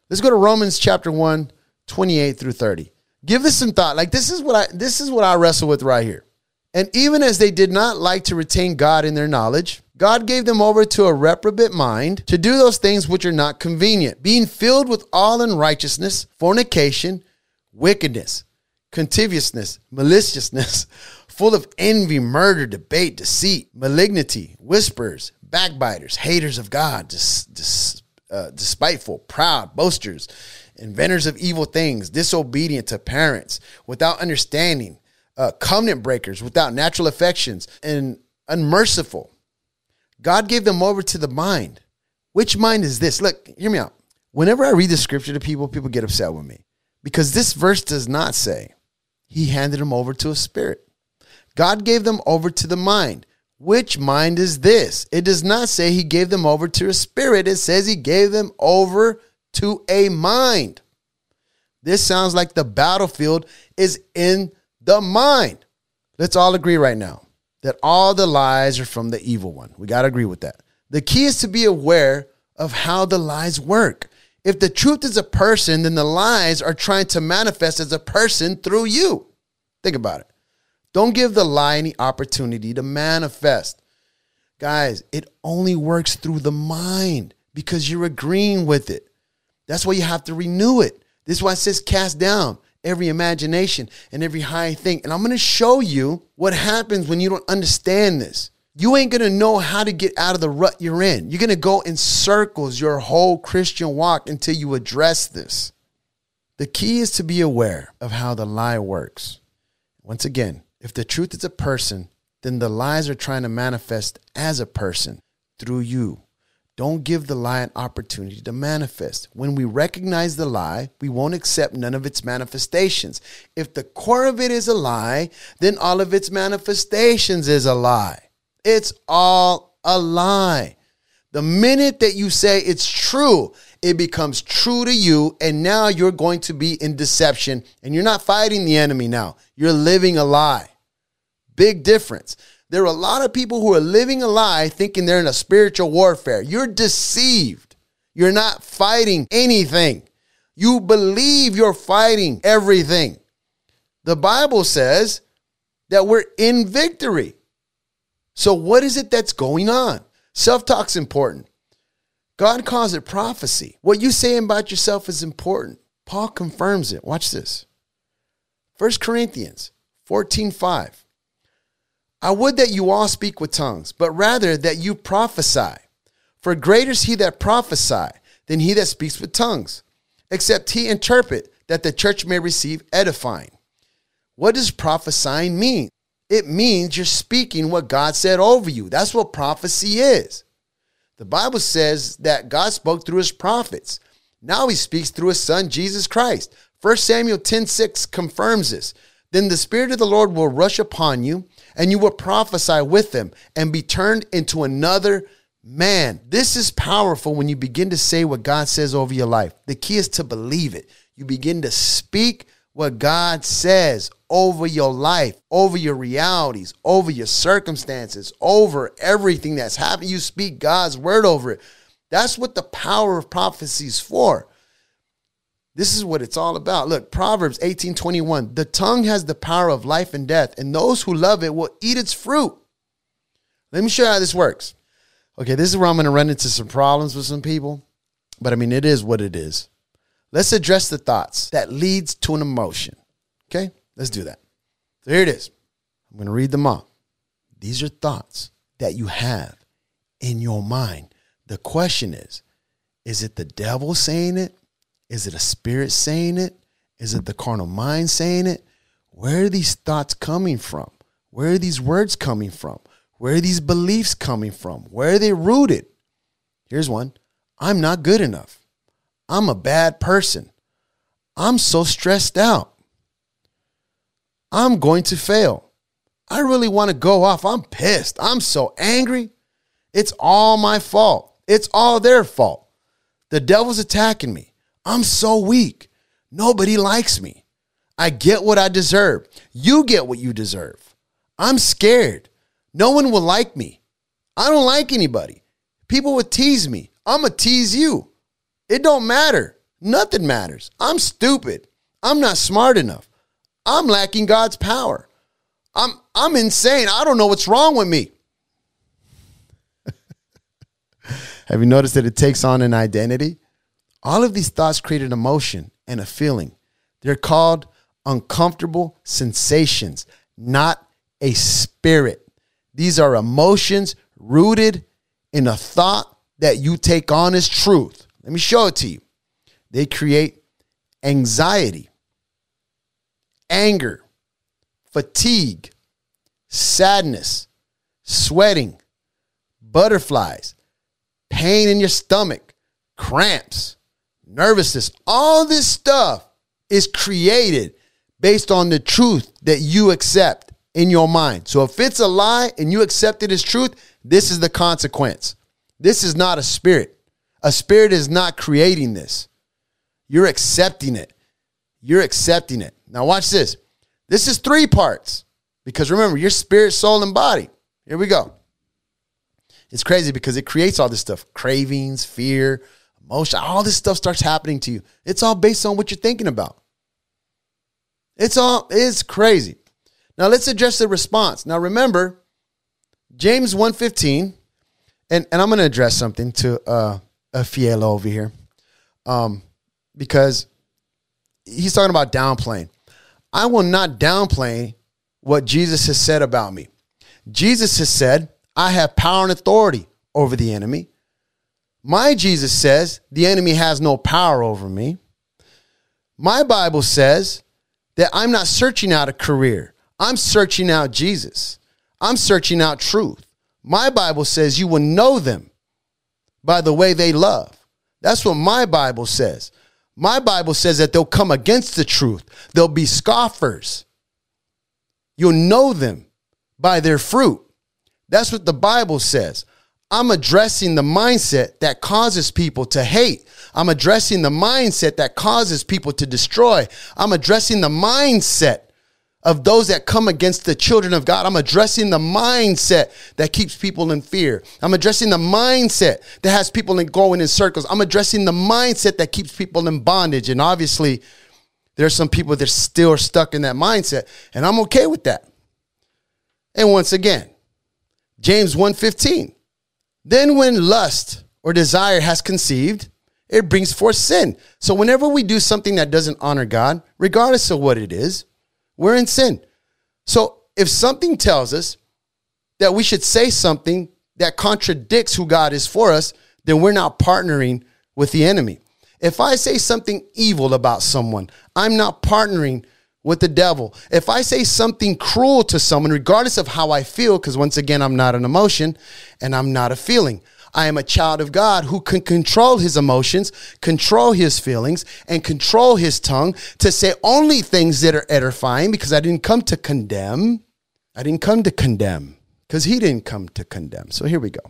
Let's go to Romans chapter 1, 28 through 30. Give this some thought. Like this is what I this is what I wrestle with right here. And even as they did not like to retain God in their knowledge, God gave them over to a reprobate mind to do those things which are not convenient, being filled with all unrighteousness, fornication, wickedness, contiviousness, maliciousness, [LAUGHS] full of envy, murder, debate, deceit, malignity, whispers, backbiters, haters of God, dis, dis, uh, despiteful, proud, boasters, inventors of evil things, disobedient to parents, without understanding, uh, covenant breakers, without natural affections, and unmerciful. God gave them over to the mind. Which mind is this? Look, hear me out. Whenever I read the scripture to people, people get upset with me because this verse does not say he handed them over to a spirit. God gave them over to the mind. Which mind is this? It does not say he gave them over to a spirit. It says he gave them over to a mind. This sounds like the battlefield is in the mind. Let's all agree right now that all the lies are from the evil one. We got to agree with that. The key is to be aware of how the lies work. If the truth is a person, then the lies are trying to manifest as a person through you. Think about it. Don't give the lie any opportunity to manifest. Guys, it only works through the mind because you're agreeing with it. That's why you have to renew it. This is why it says cast down every imagination and every high thing. And I'm going to show you what happens when you don't understand this you ain't gonna know how to get out of the rut you're in. You're gonna go in circles your whole Christian walk until you address this. The key is to be aware of how the lie works. Once again, if the truth is a person, then the lies are trying to manifest as a person through you. Don't give the lie an opportunity to manifest. When we recognize the lie, we won't accept none of its manifestations. If the core of it is a lie, then all of its manifestations is a lie. It's all a lie. The minute that you say it's true, it becomes true to you. And now you're going to be in deception and you're not fighting the enemy now. You're living a lie. Big difference. There are a lot of people who are living a lie thinking they're in a spiritual warfare. You're deceived. You're not fighting anything. You believe you're fighting everything. The Bible says that we're in victory. So, what is it that's going on? Self talk's important. God calls it prophecy. What you say about yourself is important. Paul confirms it. Watch this. 1 Corinthians 14 5. I would that you all speak with tongues, but rather that you prophesy. For greater is he that prophesy than he that speaks with tongues, except he interpret, that the church may receive edifying. What does prophesying mean? It means you're speaking what God said over you. That's what prophecy is. The Bible says that God spoke through his prophets. Now he speaks through his son, Jesus Christ. 1 Samuel 10 6 confirms this. Then the Spirit of the Lord will rush upon you, and you will prophesy with them and be turned into another man. This is powerful when you begin to say what God says over your life. The key is to believe it. You begin to speak what God says over your life, over your realities, over your circumstances, over everything that's happening. You speak God's word over it. That's what the power of prophecy is for. This is what it's all about. Look, Proverbs 18 21. The tongue has the power of life and death, and those who love it will eat its fruit. Let me show you how this works. Okay, this is where I'm going to run into some problems with some people, but I mean, it is what it is. Let's address the thoughts that leads to an emotion. Okay, let's do that. So here it is. I'm going to read them all. These are thoughts that you have in your mind. The question is, is it the devil saying it? Is it a spirit saying it? Is it the carnal mind saying it? Where are these thoughts coming from? Where are these words coming from? Where are these beliefs coming from? Where are they rooted? Here's one I'm not good enough. I'm a bad person. I'm so stressed out. I'm going to fail. I really want to go off. I'm pissed. I'm so angry. It's all my fault. It's all their fault. The devil's attacking me. I'm so weak. Nobody likes me. I get what I deserve. You get what you deserve. I'm scared. No one will like me. I don't like anybody. People would tease me. I'm going to tease you. It don't matter. Nothing matters. I'm stupid. I'm not smart enough. I'm lacking God's power. I'm I'm insane. I don't know what's wrong with me. [LAUGHS] Have you noticed that it takes on an identity? All of these thoughts create an emotion and a feeling. They're called uncomfortable sensations, not a spirit. These are emotions rooted in a thought that you take on as truth. Let me show it to you. They create anxiety, anger, fatigue, sadness, sweating, butterflies, pain in your stomach, cramps, nervousness, all this stuff is created based on the truth that you accept in your mind. So if it's a lie and you accept it as truth, this is the consequence. This is not a spirit. A spirit is not creating this. You're accepting it. You're accepting it. Now, watch this. This is three parts because remember, your spirit, soul, and body. Here we go. It's crazy because it creates all this stuff cravings, fear, emotion, all this stuff starts happening to you. It's all based on what you're thinking about. It's all, it's crazy. Now let's address the response. Now remember, James 115, and, and I'm going to address something to uh, a Fiela over here um, because he's talking about downplaying. I will not downplay what Jesus has said about me. Jesus has said, I have power and authority over the enemy. My Jesus says the enemy has no power over me. My Bible says that I'm not searching out a career, I'm searching out Jesus. I'm searching out truth. My Bible says you will know them by the way they love. That's what my Bible says. My Bible says that they'll come against the truth, they'll be scoffers. You'll know them by their fruit. That's what the Bible says. I'm addressing the mindset that causes people to hate. I'm addressing the mindset that causes people to destroy. I'm addressing the mindset of those that come against the children of God. I'm addressing the mindset that keeps people in fear. I'm addressing the mindset that has people in going in circles. I'm addressing the mindset that keeps people in bondage. And obviously, there's some people that still are stuck in that mindset, and I'm okay with that. And once again, James 1:15 then, when lust or desire has conceived, it brings forth sin. So, whenever we do something that doesn't honor God, regardless of what it is, we're in sin. So, if something tells us that we should say something that contradicts who God is for us, then we're not partnering with the enemy. If I say something evil about someone, I'm not partnering with the devil. If I say something cruel to someone, regardless of how I feel, because once again, I'm not an emotion and I'm not a feeling. I am a child of God who can control his emotions, control his feelings, and control his tongue to say only things that are edifying because I didn't come to condemn. I didn't come to condemn because he didn't come to condemn. So here we go.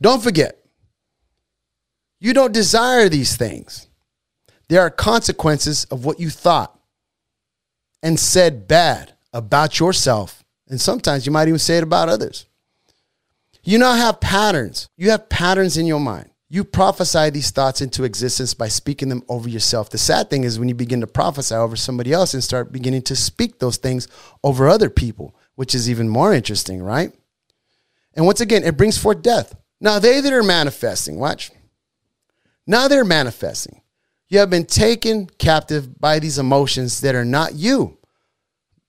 Don't forget, you don't desire these things. There are consequences of what you thought and said bad about yourself. And sometimes you might even say it about others. You now have patterns. You have patterns in your mind. You prophesy these thoughts into existence by speaking them over yourself. The sad thing is when you begin to prophesy over somebody else and start beginning to speak those things over other people, which is even more interesting, right? And once again, it brings forth death. Now, they that are manifesting, watch. Now they're manifesting. You have been taken captive by these emotions that are not you.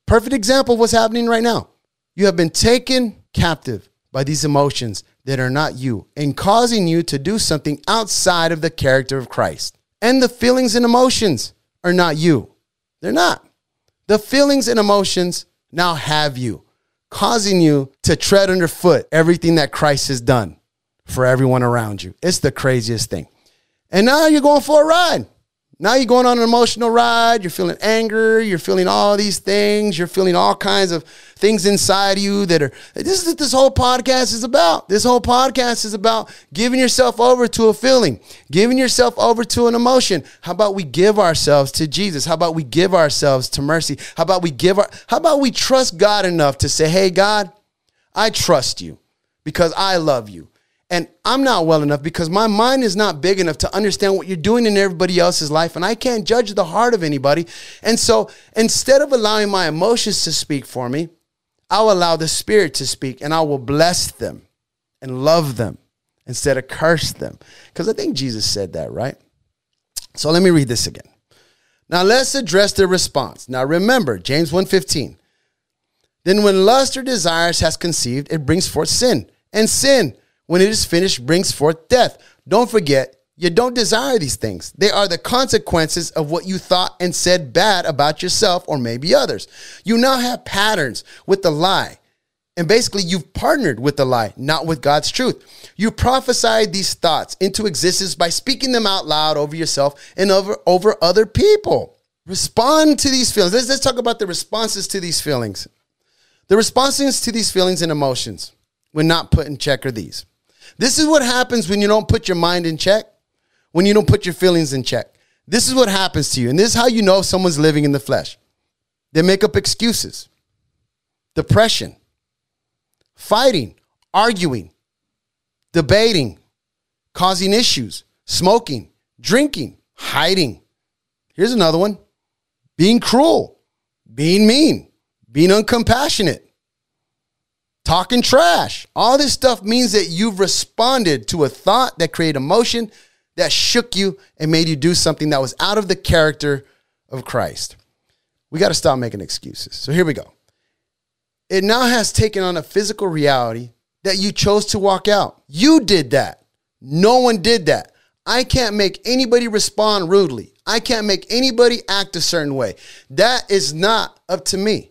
Perfect example of what's happening right now. You have been taken captive by these emotions that are not you and causing you to do something outside of the character of Christ. And the feelings and emotions are not you. They're not. The feelings and emotions now have you, causing you to tread underfoot everything that Christ has done for everyone around you. It's the craziest thing. And now you're going for a ride. Now you're going on an emotional ride. You're feeling anger. You're feeling all these things. You're feeling all kinds of things inside you that are. This is what this whole podcast is about. This whole podcast is about giving yourself over to a feeling, giving yourself over to an emotion. How about we give ourselves to Jesus? How about we give ourselves to mercy? How about we give our? How about we trust God enough to say, "Hey, God, I trust you because I love you." And I'm not well enough because my mind is not big enough to understand what you're doing in everybody else's life. And I can't judge the heart of anybody. And so instead of allowing my emotions to speak for me, I'll allow the Spirit to speak and I will bless them and love them instead of curse them. Because I think Jesus said that, right? So let me read this again. Now let's address the response. Now remember, James 1:15. Then when lust or desires has conceived, it brings forth sin. And sin, when it is finished, brings forth death. Don't forget, you don't desire these things. They are the consequences of what you thought and said bad about yourself or maybe others. You now have patterns with the lie. And basically, you've partnered with the lie, not with God's truth. You prophesied these thoughts into existence by speaking them out loud over yourself and over, over other people. Respond to these feelings. Let's, let's talk about the responses to these feelings. The responses to these feelings and emotions, when not put in check, are these this is what happens when you don't put your mind in check, when you don't put your feelings in check. This is what happens to you. And this is how you know someone's living in the flesh. They make up excuses, depression, fighting, arguing, debating, causing issues, smoking, drinking, hiding. Here's another one being cruel, being mean, being uncompassionate, talking trash. All this stuff means that you've responded to a thought that created emotion that shook you and made you do something that was out of the character of Christ. We got to stop making excuses. So here we go. It now has taken on a physical reality that you chose to walk out. You did that. No one did that. I can't make anybody respond rudely. I can't make anybody act a certain way. That is not up to me.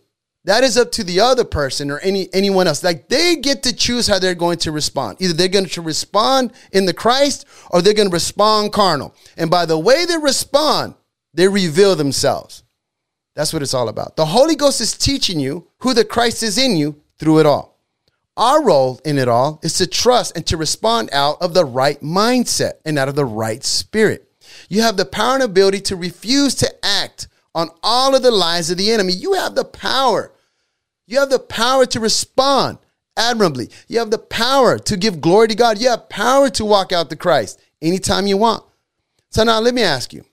That is up to the other person or any anyone else. Like they get to choose how they're going to respond. Either they're going to respond in the Christ or they're going to respond carnal. And by the way they respond, they reveal themselves. That's what it's all about. The Holy Ghost is teaching you who the Christ is in you through it all. Our role in it all is to trust and to respond out of the right mindset and out of the right spirit. You have the power and ability to refuse to act on all of the lies of the enemy. You have the power you have the power to respond admirably. You have the power to give glory to God. You have power to walk out to Christ anytime you want. So now let me ask you,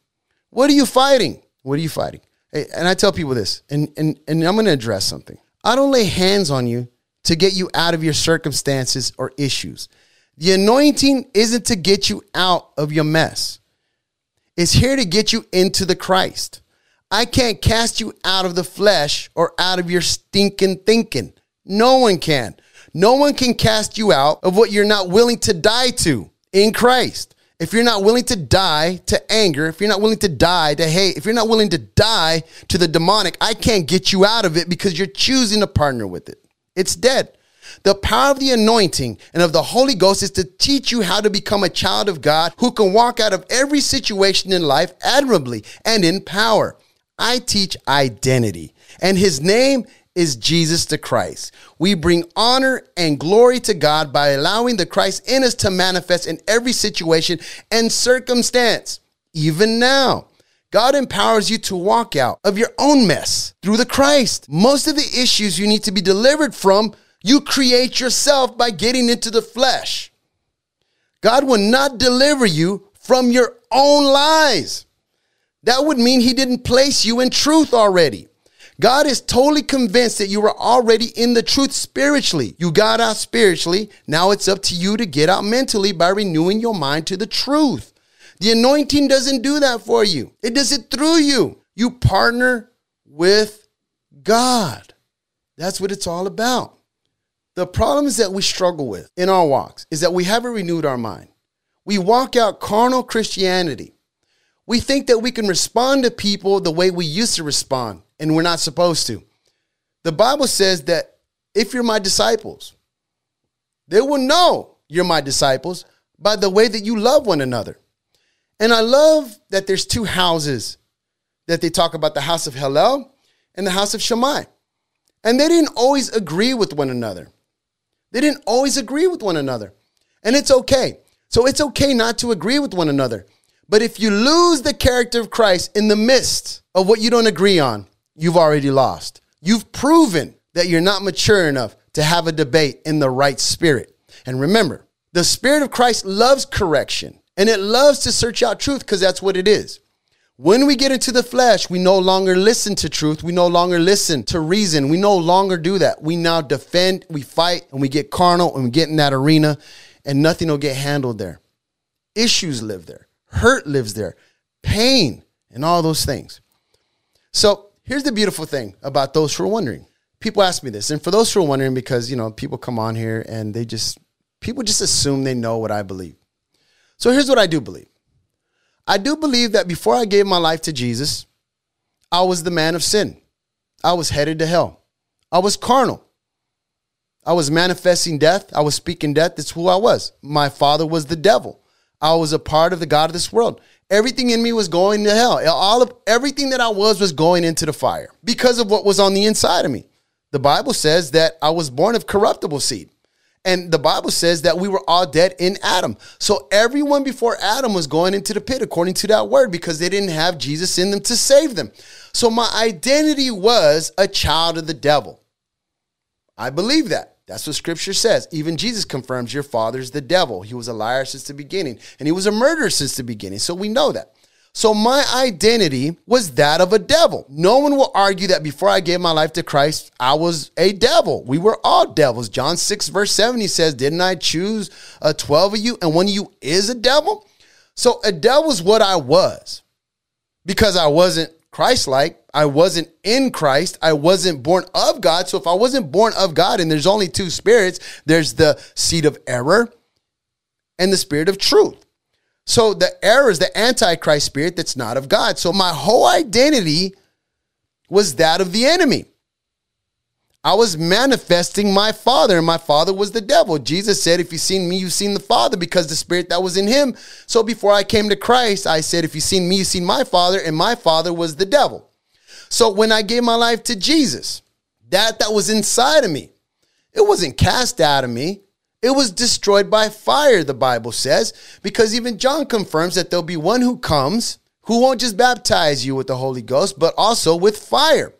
what are you fighting? What are you fighting? Hey, and I tell people this, and, and, and I'm going to address something. I don't lay hands on you to get you out of your circumstances or issues. The anointing isn't to get you out of your mess. It's here to get you into the Christ. I can't cast you out of the flesh or out of your stinking thinking. No one can. No one can cast you out of what you're not willing to die to in Christ. If you're not willing to die to anger, if you're not willing to die to hate, if you're not willing to die to the demonic, I can't get you out of it because you're choosing to partner with it. It's dead. The power of the anointing and of the Holy Ghost is to teach you how to become a child of God who can walk out of every situation in life admirably and in power. I teach identity, and his name is Jesus the Christ. We bring honor and glory to God by allowing the Christ in us to manifest in every situation and circumstance, even now. God empowers you to walk out of your own mess through the Christ. Most of the issues you need to be delivered from, you create yourself by getting into the flesh. God will not deliver you from your own lies. That would mean He didn't place you in truth already. God is totally convinced that you are already in the truth spiritually. You got out spiritually. Now it's up to you to get out mentally by renewing your mind to the truth. The anointing doesn't do that for you, it does it through you. You partner with God. That's what it's all about. The problems that we struggle with in our walks is that we haven't renewed our mind. We walk out carnal Christianity. We think that we can respond to people the way we used to respond and we're not supposed to. The Bible says that if you're my disciples, they will know you're my disciples by the way that you love one another. And I love that there's two houses that they talk about the house of Hillel and the house of Shammai. And they didn't always agree with one another. They didn't always agree with one another. And it's okay. So it's okay not to agree with one another. But if you lose the character of Christ in the midst of what you don't agree on, you've already lost. You've proven that you're not mature enough to have a debate in the right spirit. And remember, the Spirit of Christ loves correction and it loves to search out truth because that's what it is. When we get into the flesh, we no longer listen to truth. We no longer listen to reason. We no longer do that. We now defend, we fight, and we get carnal and we get in that arena, and nothing will get handled there. Issues live there, hurt lives there, pain, and all those things. So Here's the beautiful thing about those who are wondering. People ask me this, and for those who are wondering, because you know people come on here and they just people just assume they know what I believe. So here's what I do believe. I do believe that before I gave my life to Jesus, I was the man of sin. I was headed to hell. I was carnal. I was manifesting death. I was speaking death. That's who I was. My father was the devil. I was a part of the God of this world. Everything in me was going to hell. All of everything that I was was going into the fire because of what was on the inside of me. The Bible says that I was born of corruptible seed. And the Bible says that we were all dead in Adam. So everyone before Adam was going into the pit according to that word because they didn't have Jesus in them to save them. So my identity was a child of the devil. I believe that. That's what scripture says. Even Jesus confirms your father's the devil. He was a liar since the beginning, and he was a murderer since the beginning. So we know that. So my identity was that of a devil. No one will argue that before I gave my life to Christ, I was a devil. We were all devils. John 6, verse 7, he says, Didn't I choose uh, 12 of you, and one of you is a devil? So a devil is what I was because I wasn't Christ like. I wasn't in Christ. I wasn't born of God. So if I wasn't born of God, and there's only two spirits, there's the seed of error and the spirit of truth. So the error is the antichrist spirit that's not of God. So my whole identity was that of the enemy. I was manifesting my father, and my father was the devil. Jesus said, If you've seen me, you've seen the Father, because the spirit that was in him. So before I came to Christ, I said, If you've seen me, you've seen my father, and my father was the devil. So when I gave my life to Jesus, that that was inside of me, it wasn't cast out of me. It was destroyed by fire, the Bible says, because even John confirms that there'll be one who comes who won't just baptize you with the Holy Ghost, but also with fire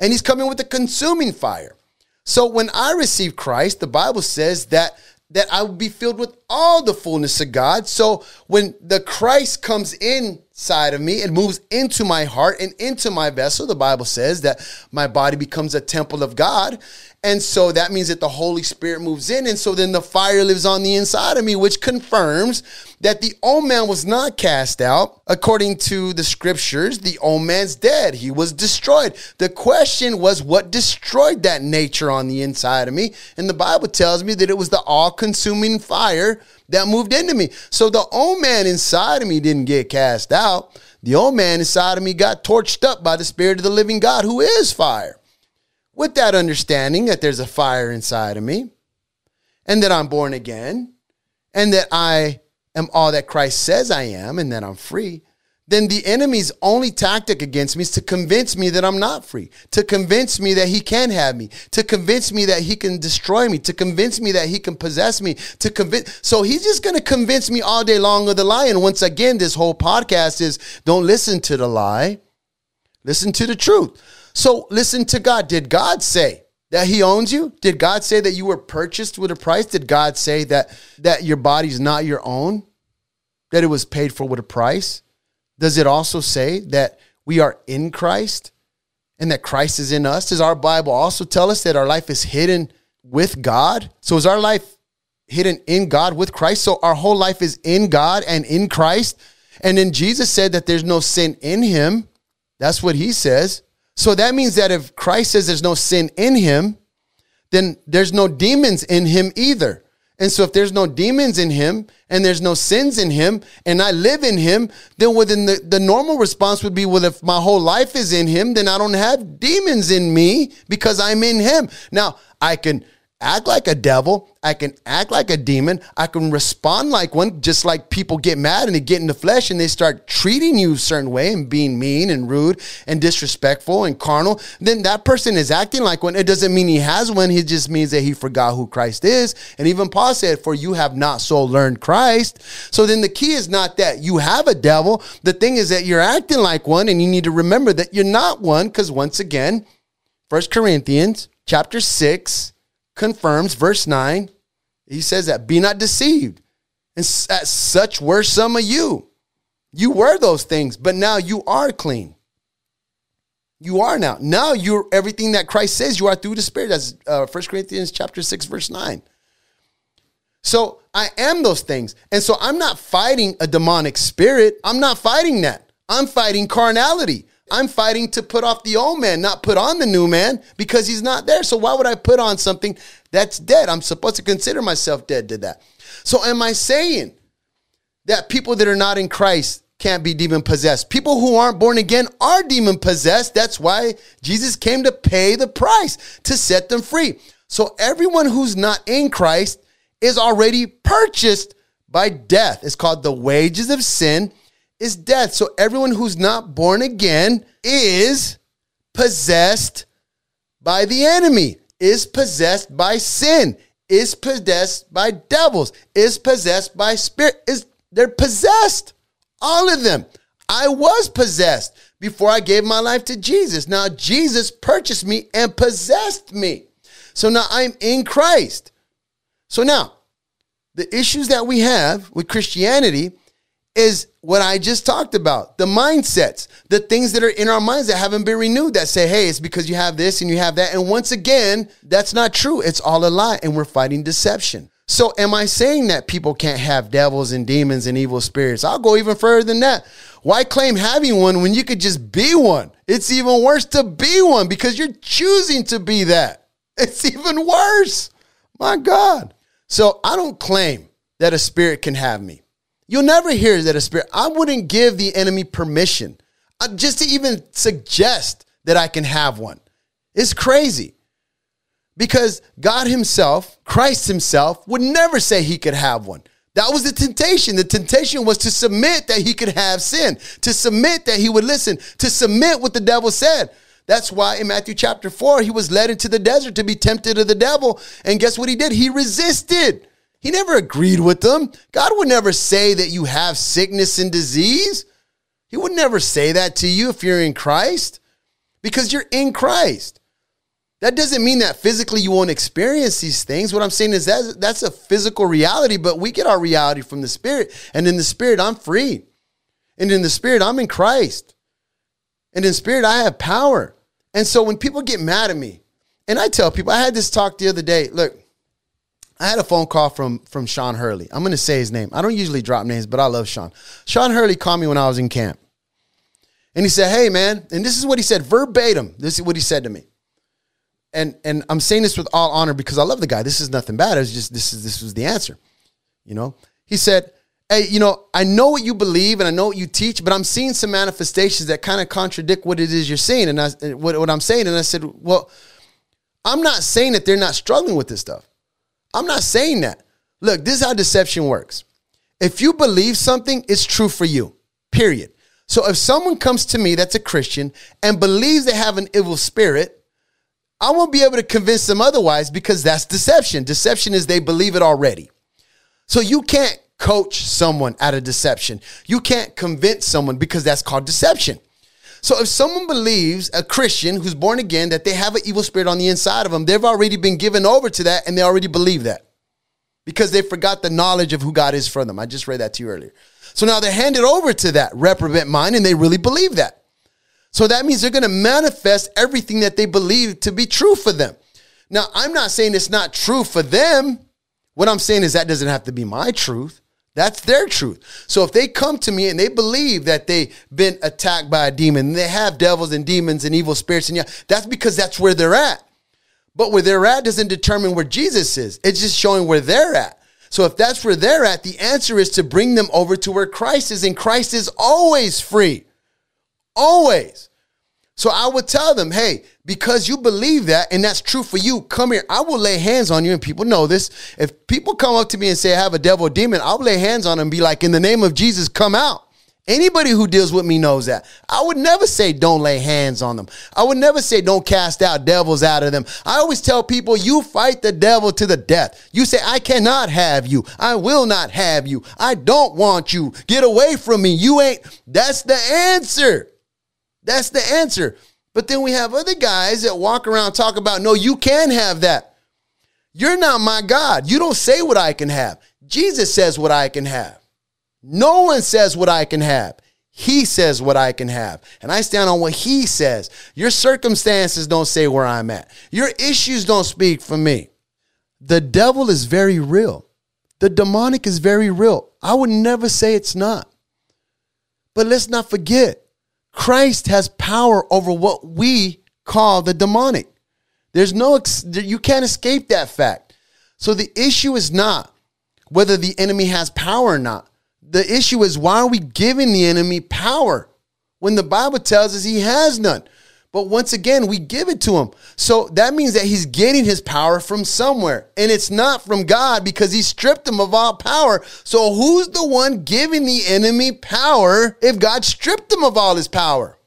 and he's coming with a consuming fire. So when I receive Christ, the Bible says that that I will be filled with all the fullness of God. So when the Christ comes inside of me, it moves into my heart and into my vessel. The Bible says that my body becomes a temple of God. And so that means that the Holy Spirit moves in. And so then the fire lives on the inside of me, which confirms that the old man was not cast out. According to the scriptures, the old man's dead. He was destroyed. The question was what destroyed that nature on the inside of me? And the Bible tells me that it was the all consuming fire that moved into me. So the old man inside of me didn't get cast out. The old man inside of me got torched up by the Spirit of the living God, who is fire with that understanding that there's a fire inside of me and that I'm born again and that I am all that Christ says I am and that I'm free, then the enemy's only tactic against me is to convince me that I'm not free, to convince me that he can have me, to convince me that he can destroy me, to convince me that he can possess me, to convince. So he's just going to convince me all day long of the lie. And once again, this whole podcast is don't listen to the lie, listen to the truth. So listen to God. Did God say that he owns you? Did God say that you were purchased with a price? Did God say that that your body's not your own? That it was paid for with a price? Does it also say that we are in Christ and that Christ is in us? Does our Bible also tell us that our life is hidden with God? So is our life hidden in God with Christ? So our whole life is in God and in Christ. And then Jesus said that there's no sin in him. That's what he says. So that means that if Christ says there's no sin in him, then there's no demons in him either. And so if there's no demons in him and there's no sins in him and I live in him, then within the, the normal response would be, well, if my whole life is in him, then I don't have demons in me because I'm in him. Now I can act like a devil. I can act like a demon. I can respond like one, just like people get mad and they get in the flesh and they start treating you a certain way and being mean and rude and disrespectful and carnal. Then that person is acting like one. It doesn't mean he has one. It just means that he forgot who Christ is. And even Paul said, For you have not so learned Christ. So then the key is not that you have a devil. The thing is that you're acting like one and you need to remember that you're not one because once again, First Corinthians chapter 6 confirms, verse 9, he says that be not deceived. And such were some of you. You were those things, but now you are clean. You are now. Now you're everything that Christ says you are through the Spirit. That's uh, 1 Corinthians chapter 6, verse 9. So I am those things. And so I'm not fighting a demonic spirit. I'm not fighting that. I'm fighting carnality. I'm fighting to put off the old man, not put on the new man because he's not there. So why would I put on something that's dead? I'm supposed to consider myself dead to that. So am I saying that people that are not in Christ can't be demon possessed? People who aren't born again are demon possessed. That's why Jesus came to pay the price to set them free. So everyone who's not in Christ is already purchased by death. It's called the wages of sin is death. So everyone who's not born again is possessed by the enemy, is possessed by sin, is possessed by devils, is possessed by spirit. Is they're possessed. All of them. I was possessed before I gave my life to Jesus. Now Jesus purchased me and possessed me. So now I'm in Christ. So now, the issues that we have with Christianity is what I just talked about the mindsets, the things that are in our minds that haven't been renewed that say, hey, it's because you have this and you have that. And once again, that's not true. It's all a lie, and we're fighting deception. So, am I saying that people can't have devils and demons and evil spirits? I'll go even further than that. Why claim having one when you could just be one? It's even worse to be one because you're choosing to be that. [LAUGHS] It's even worse. My God. So, I don't claim that a spirit can have me. You'll never hear that a spirit, I wouldn't give the enemy permission uh, just to even suggest that I can have one. It's crazy. Because God Himself, Christ Himself, would never say He could have one. That was the temptation. The temptation was to submit that He could have sin, to submit that He would listen, to submit what the devil said. That's why in Matthew chapter 4, He was led into the desert to be tempted of the devil. And guess what He did? He resisted. He never agreed with them. God would never say that you have sickness and disease. He would never say that to you if you're in Christ because you're in Christ. That doesn't mean that physically you won't experience these things. What I'm saying is that that's a physical reality, but we get our reality from the spirit. And in the spirit, I'm free. And in the spirit, I'm in Christ. And in spirit, I have power. And so when people get mad at me, and I tell people, I had this talk the other day. Look, I had a phone call from from Sean Hurley. I'm going to say his name. I don't usually drop names, but I love Sean. Sean Hurley called me when I was in camp. And he said, "Hey man," and this is what he said verbatim. This is what he said to me and and I'm saying this with all honor because I love the guy. This is nothing bad. It's just this is this was the answer. You know, he said, "Hey, you know, I know what you believe and I know what you teach, but I'm seeing some manifestations that kind of contradict what it is you're saying and I, what what I'm saying." And I said, "Well, I'm not saying that they're not struggling with this stuff. I'm not saying that. Look, this is how deception works. If you believe something, it's true for you. Period." So if someone comes to me that's a Christian and believes they have an evil spirit, I won't be able to convince them otherwise because that's deception. Deception is they believe it already. So you can't coach someone out of deception. You can't convince someone because that's called deception. So if someone believes, a Christian who's born again, that they have an evil spirit on the inside of them, they've already been given over to that and they already believe that because they forgot the knowledge of who God is for them. I just read that to you earlier. So now they're handed over to that reprobate mind and they really believe that. So that means they're going to manifest everything that they believe to be true for them. Now, I'm not saying it's not true for them. What I'm saying is that doesn't have to be my truth. That's their truth. So if they come to me and they believe that they've been attacked by a demon, they have devils and demons and evil spirits, and yeah, that's because that's where they're at. But where they're at doesn't determine where Jesus is. It's just showing where they're at. So if that's where they're at, the answer is to bring them over to where Christ is, and Christ is always free. Always. So I would tell them, hey, because you believe that and that's true for you, come here. I will lay hands on you, and people know this. If people come up to me and say, I have a devil or demon, I'll lay hands on them and be like, in the name of Jesus, come out. Anybody who deals with me knows that. I would never say don't lay hands on them. I would never say don't cast out devils out of them. I always tell people you fight the devil to the death. You say, I cannot have you. I will not have you. I don't want you. Get away from me. You ain't. That's the answer. That's the answer. But then we have other guys that walk around talk about, no, you can have that. You're not my God. You don't say what I can have. Jesus says what I can have. No one says what I can have. He says what I can have. And I stand on what he says. Your circumstances don't say where I'm at. Your issues don't speak for me. The devil is very real. The demonic is very real. I would never say it's not. But let's not forget Christ has power over what we call the demonic. There's no, you can't escape that fact. So the issue is not whether the enemy has power or not. The issue is why are we giving the enemy power when the Bible tells us he has none? But once again, we give it to him. So that means that he's getting his power from somewhere. And it's not from God because he stripped him of all power. So who's the one giving the enemy power if God stripped him of all his power?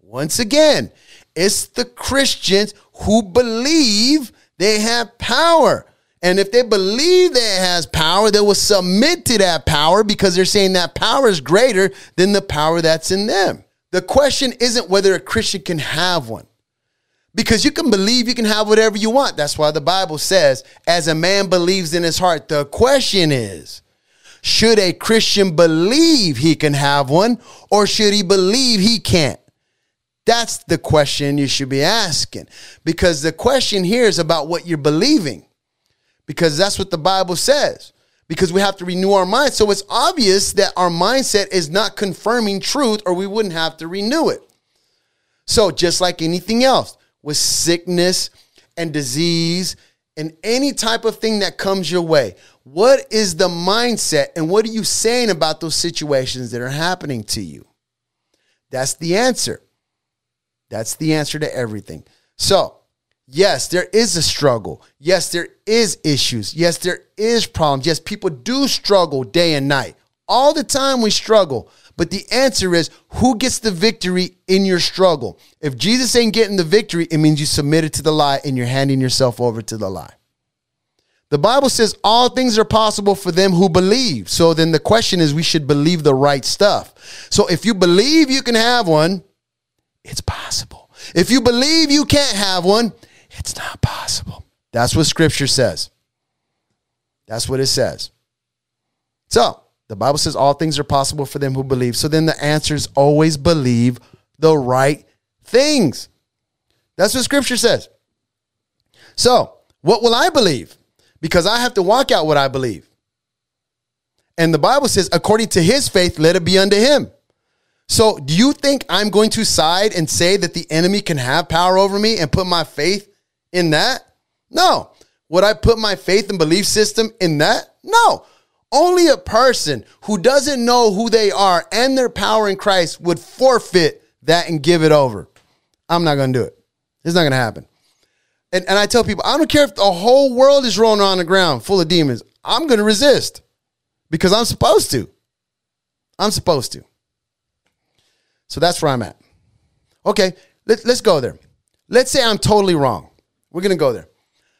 Once again, it's the Christians who believe they have power. And if they believe that it has power, they will submit to that power because they're saying that power is greater than the power that's in them. The question isn't whether a Christian can have one. Because you can believe you can have whatever you want. That's why the Bible says, as a man believes in his heart. The question is, should a Christian believe he can have one or should he believe he can't? That's the question you should be asking. Because the question here is about what you're believing. Because that's what the Bible says because we have to renew our mind. So it's obvious that our mindset is not confirming truth, or we wouldn't have to renew it. So, just like anything else, with sickness and disease and any type of thing that comes your way, what is the mindset and what are you saying about those situations that are happening to you? That's the answer. That's the answer to everything. So, Yes, there is a struggle. Yes, there is issues. Yes, there is problems. Yes, people do struggle day and night. All the time we struggle. But the answer is who gets the victory in your struggle? If Jesus ain't getting the victory, it means you submitted to the lie and you're handing yourself over to the lie. The Bible says all things are possible for them who believe. So then the question is we should believe the right stuff. So if you believe you can have one, it's possible. If you believe you can't have one, It's not possible. That's what scripture says. That's what it says. So, the Bible says all things are possible for them who believe. So then the answer is always believe the right things. That's what scripture says. So, what will I believe? Because I have to walk out what I believe. And the Bible says, according to his faith, let it be unto him. So, do you think I'm going to side and say that the enemy can have power over me and put my faith in that? No. Would I put my faith and belief system in that? No. Only a person who doesn't know who they are and their power in Christ would forfeit that and give it over. I'm not going to do it. It's not going to happen. And, and I tell people, I don't care if the whole world is rolling on the ground full of demons. I'm going to resist because I'm supposed to. I'm supposed to. So that's where I'm at. Okay, let, let's go there. Let's say I'm totally wrong. We're going to go there.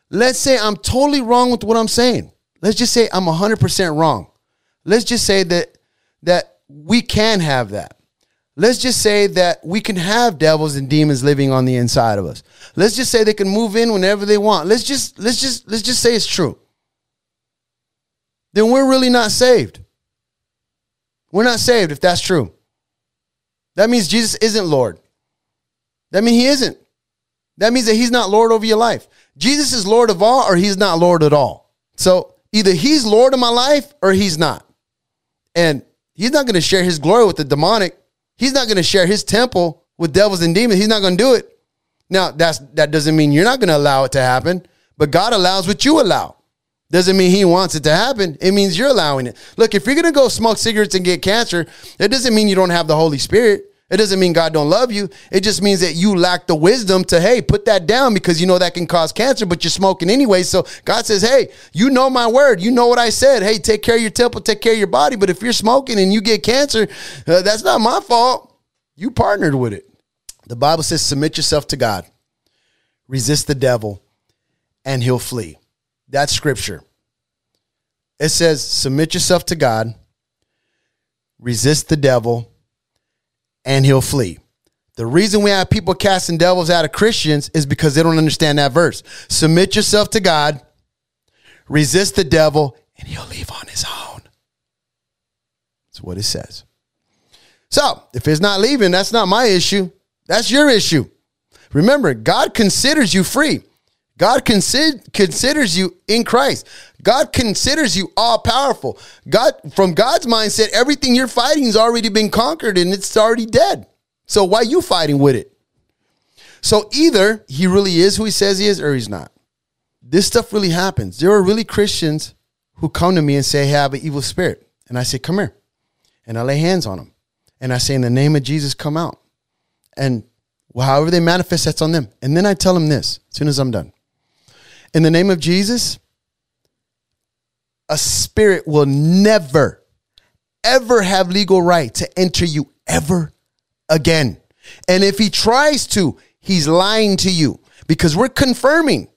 Let's say I'm totally wrong with what I'm saying. Let's just say I'm 100% wrong. Let's just say that that we can have that. Let's just say that we can have devils and demons living on the inside of us. Let's just say they can move in whenever they want. Let's just let's just let's just say it's true. Then we're really not saved. We're not saved if that's true. That means Jesus isn't Lord. That means he isn't. That means that he's not Lord over your life. Jesus is Lord of all or he's not Lord at all. So either he's Lord of my life or he's not. And he's not going to share his glory with the demonic. He's not going to share his temple with devils and demons. He's not going to do it. Now, that's that doesn't mean you're not going to allow it to happen, but God allows what you allow. Doesn't mean he wants it to happen. It means you're allowing it. Look, if you're going to go smoke cigarettes and get cancer, that doesn't mean you don't have the Holy Spirit. It doesn't mean God don't love you. It just means that you lack the wisdom to, hey, put that down because you know that can cause cancer, but you're smoking anyway. So God says, hey, you know my word. You know what I said. Hey, take care of your temple, take care of your body. But if you're smoking and you get cancer, uh, that's not my fault. You partnered with it. The Bible says, submit yourself to God, resist the devil, and he'll flee. That's scripture. It says, submit yourself to God, resist the devil, and he'll flee. The reason we have people casting devils out of Christians is because they don't understand that verse. Submit yourself to God, resist the devil, and he'll leave on his own. That's what it says. So, if it's not leaving, that's not my issue. That's your issue. Remember, God considers you free. God consider, considers you in Christ. God considers you all powerful. God, from God's mindset, everything you're fighting has already been conquered and it's already dead. So why you fighting with it? So either he really is who he says he is or he's not. This stuff really happens. There are really Christians who come to me and say, hey, I have an evil spirit. And I say, come here. And I lay hands on them. And I say, in the name of Jesus, come out. And however they manifest, that's on them. And then I tell them this as soon as I'm done. In the name of Jesus, a spirit will never, ever have legal right to enter you ever again. And if he tries to, he's lying to you because we're confirming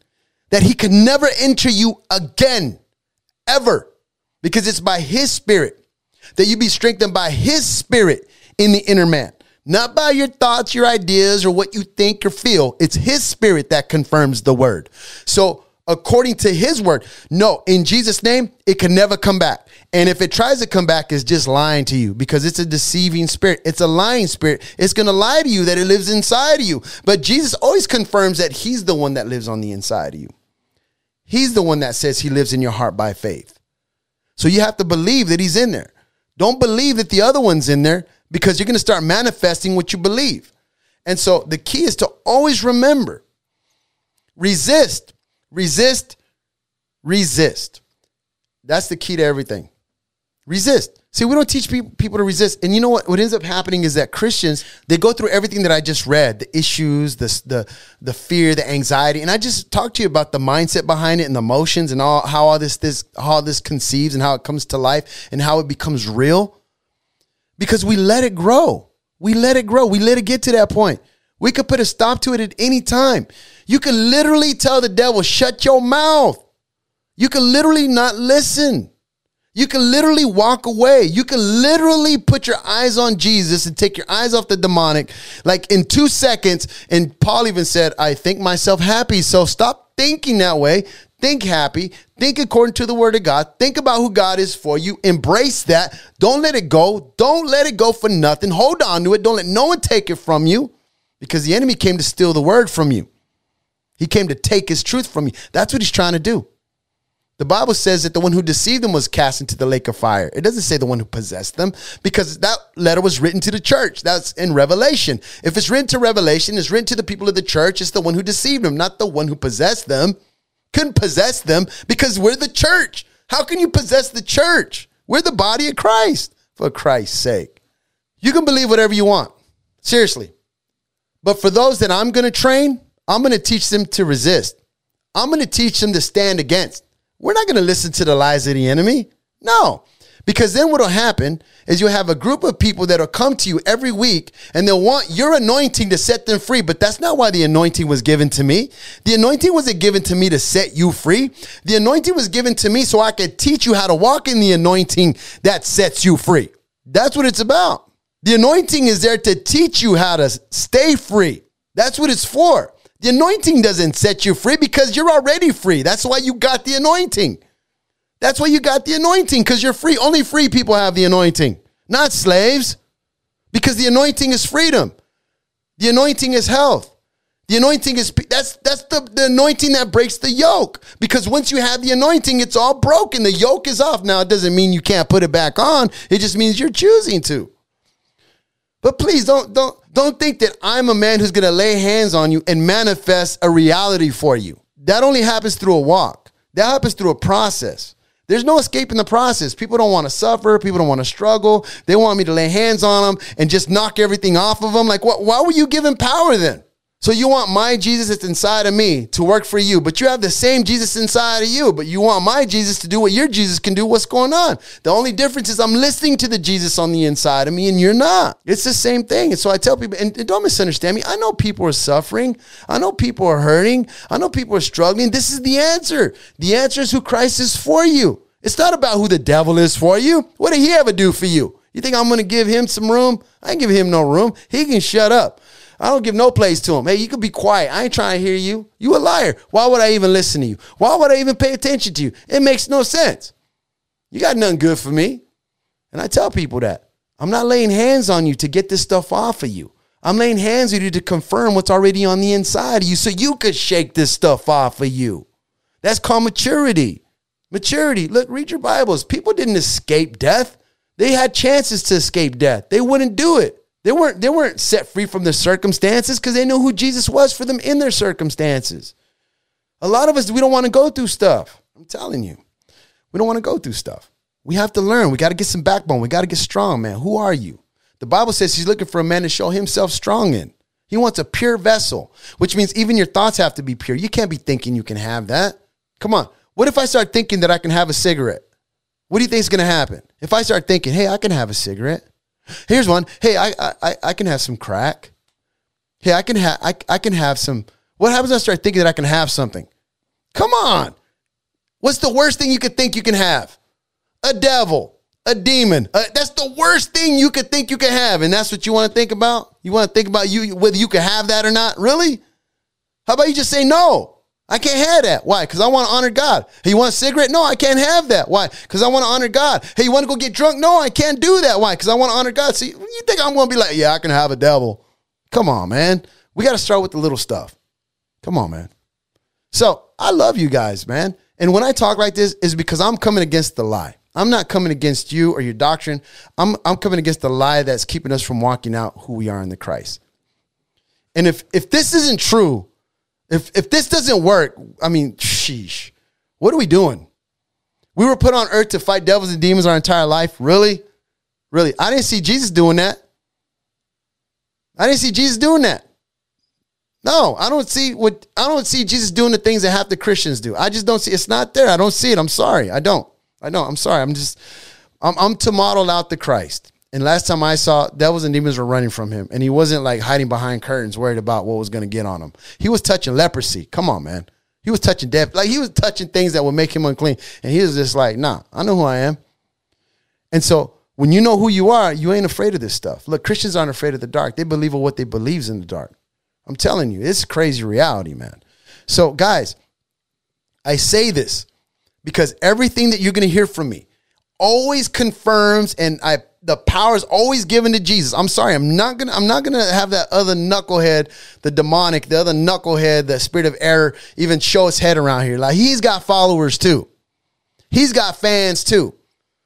that he can never enter you again, ever, because it's by his spirit that you be strengthened by his spirit in the inner man. Not by your thoughts, your ideas, or what you think or feel. It's his spirit that confirms the word. So according to his word. No, in Jesus' name, it can never come back. And if it tries to come back, it's just lying to you because it's a deceiving spirit. It's a lying spirit. It's going to lie to you that it lives inside of you. But Jesus always confirms that he's the one that lives on the inside of you. He's the one that says he lives in your heart by faith. So you have to believe that he's in there. Don't believe that the other one's in there because you're going to start manifesting what you believe. And so the key is to always remember resist Resist, resist. That's the key to everything. Resist. See, we don't teach people, to resist. And you know what? What ends up happening is that Christians, they go through everything that I just read, the issues, the, the, the fear, the anxiety. And I just talked to you about the mindset behind it and the emotions and all, how all this, this, how all this conceives and how it comes to life and how it becomes real. Because we let it grow. We let it grow. We let it get to that point. We could put a stop to it at any time. You can literally tell the devil, shut your mouth. You can literally not listen. You can literally walk away. You can literally put your eyes on Jesus and take your eyes off the demonic, like in two seconds. And Paul even said, I think myself happy. So stop thinking that way. Think happy. Think according to the word of God. Think about who God is for you. Embrace that. Don't let it go. Don't let it go for nothing. Hold on to it. Don't let no one take it from you because the enemy came to steal the word from you. He came to take his truth from you. That's what he's trying to do. The Bible says that the one who deceived them was cast into the lake of fire. It doesn't say the one who possessed them because that letter was written to the church. That's in Revelation. If it's written to Revelation, it's written to the people of the church. It's the one who deceived them, not the one who possessed them. Couldn't possess them because we're the church. How can you possess the church? We're the body of Christ, for Christ's sake. You can believe whatever you want. Seriously. But for those that I'm going to train, I'm going to teach them to resist. I'm going to teach them to stand against. We're not going to listen to the lies of the enemy. No. Because then what'll happen is you'll have a group of people that'll come to you every week and they'll want your anointing to set them free. But that's not why the anointing was given to me. The anointing wasn't given to me to set you free. The anointing was given to me so I could teach you how to walk in the anointing that sets you free. That's what it's about. The anointing is there to teach you how to stay free. That's what it's for. The anointing doesn't set you free because you're already free. That's why you got the anointing. That's why you got the anointing because you're free. Only free people have the anointing, not slaves, because the anointing is freedom. The anointing is health. The anointing is that's that's the, the anointing that breaks the yoke. Because once you have the anointing, it's all broken. The yoke is off. Now it doesn't mean you can't put it back on. It just means you're choosing to. But please don't don't don't think that I'm a man who's to lay hands on you and manifest a reality for you. That only happens through a walk. That happens through a process. There's no escaping the process. People don't want to suffer. People don't want to struggle. They want me to lay hands on them and just knock everything off of them. Like, what, why were you given power then? So you want my Jesus that's inside of me to work for you, but you have the same Jesus inside of you, but you want my Jesus to do what your Jesus can do. What's going on? The only difference is I'm listening to the Jesus on the inside of me and you're not. It's the same thing. And so I tell people, and, don't misunderstand me. I know people are suffering. I know people are hurting. I know people are struggling. This is the answer. The answer is who Christ is for you. It's not about who the devil is for you. What did he ever do for you? You think I'm going to give him some room? I give him no room. He can shut up. I don't give no place to him. Hey, you can be quiet. I ain't trying to hear you. You a liar. Why would I even listen to you? Why would I even pay attention to you? It makes no sense. You got nothing good for me. And I tell people that. I'm not laying hands on you to get this stuff off of you. I'm laying hands on you to confirm what's already on the inside of you so you could shake this stuff off of you. That's called maturity. Maturity. Look, read your Bibles. People didn't escape death. They had chances to escape death. They wouldn't do it. They weren't, they weren't set free from their circumstances because they knew who Jesus was for them in their circumstances. A lot of us, we don't want to go through stuff. I'm telling you, we don't want to go through stuff. We have to learn. We got to get some backbone. We got to get strong, man. Who are you? The Bible says he's looking for a man to show himself strong in. He wants a pure vessel, which means even your thoughts have to be pure. You can't be thinking you can have that. Come on. What if I start thinking that I can have a cigarette? What do you think is going to happen? If I start thinking, hey, I can have a cigarette, Here's one. Hey, I I I can have some crack. Hey, I can have I, I can have some. What happens when I start thinking that I can have something? Come on. What's the worst thing you could think you can have? A devil, a demon. Uh, that's the worst thing you could think you can have, and that's what you want to think about. You want to think about you whether you can have that or not. Really? How about you just say no? I can't have that. Why? Because I want to honor God. Hey, you want a cigarette? No, I can't have that. Why? Because I want to honor God. Hey, you want to go get drunk? No, I can't do that. Why? Because I want to honor God. See, you think I'm going to be like, yeah, I can have a devil? Come on, man. We got to start with the little stuff. Come on, man. So I love you guys, man. And when I talk like this, is because I'm coming against the lie. I'm not coming against you or your doctrine. I'm, I'm coming against the lie that's keeping us from walking out who we are in the Christ. And if if this isn't true, if if this doesn't work, I mean, sheesh. What are we doing? We were put on earth to fight devils and demons our entire life. Really? Really? I didn't see Jesus doing that. I didn't see Jesus doing that. No, I don't see what I don't see Jesus doing the things that half the Christians do. I just don't see it's not there. I don't see it. I'm sorry. I don't. I don't. I'm sorry. I'm just I'm, I'm to model out the Christ. And last time I saw, devils and demons were running from him, and he wasn't like hiding behind curtains, worried about what was going to get on him. He was touching leprosy. Come on, man. He was touching death. Like he was touching things that would make him unclean, and he was just like, "Nah, I know who I am. And so when you know who you are, you ain't afraid of this stuff. Look, Christians aren't afraid of the dark. They believe in what they believes in the dark. I'm telling you, it's crazy reality, man. So, guys, I say this because everything that you're going to hear from me always confirms and I the power is always given to Jesus. I'm sorry, I'm not gonna I'm not gonna have that other knucklehead, the demonic, the other knucklehead, the spirit of error, even show his head around here. Like he's got followers too. He's got fans too.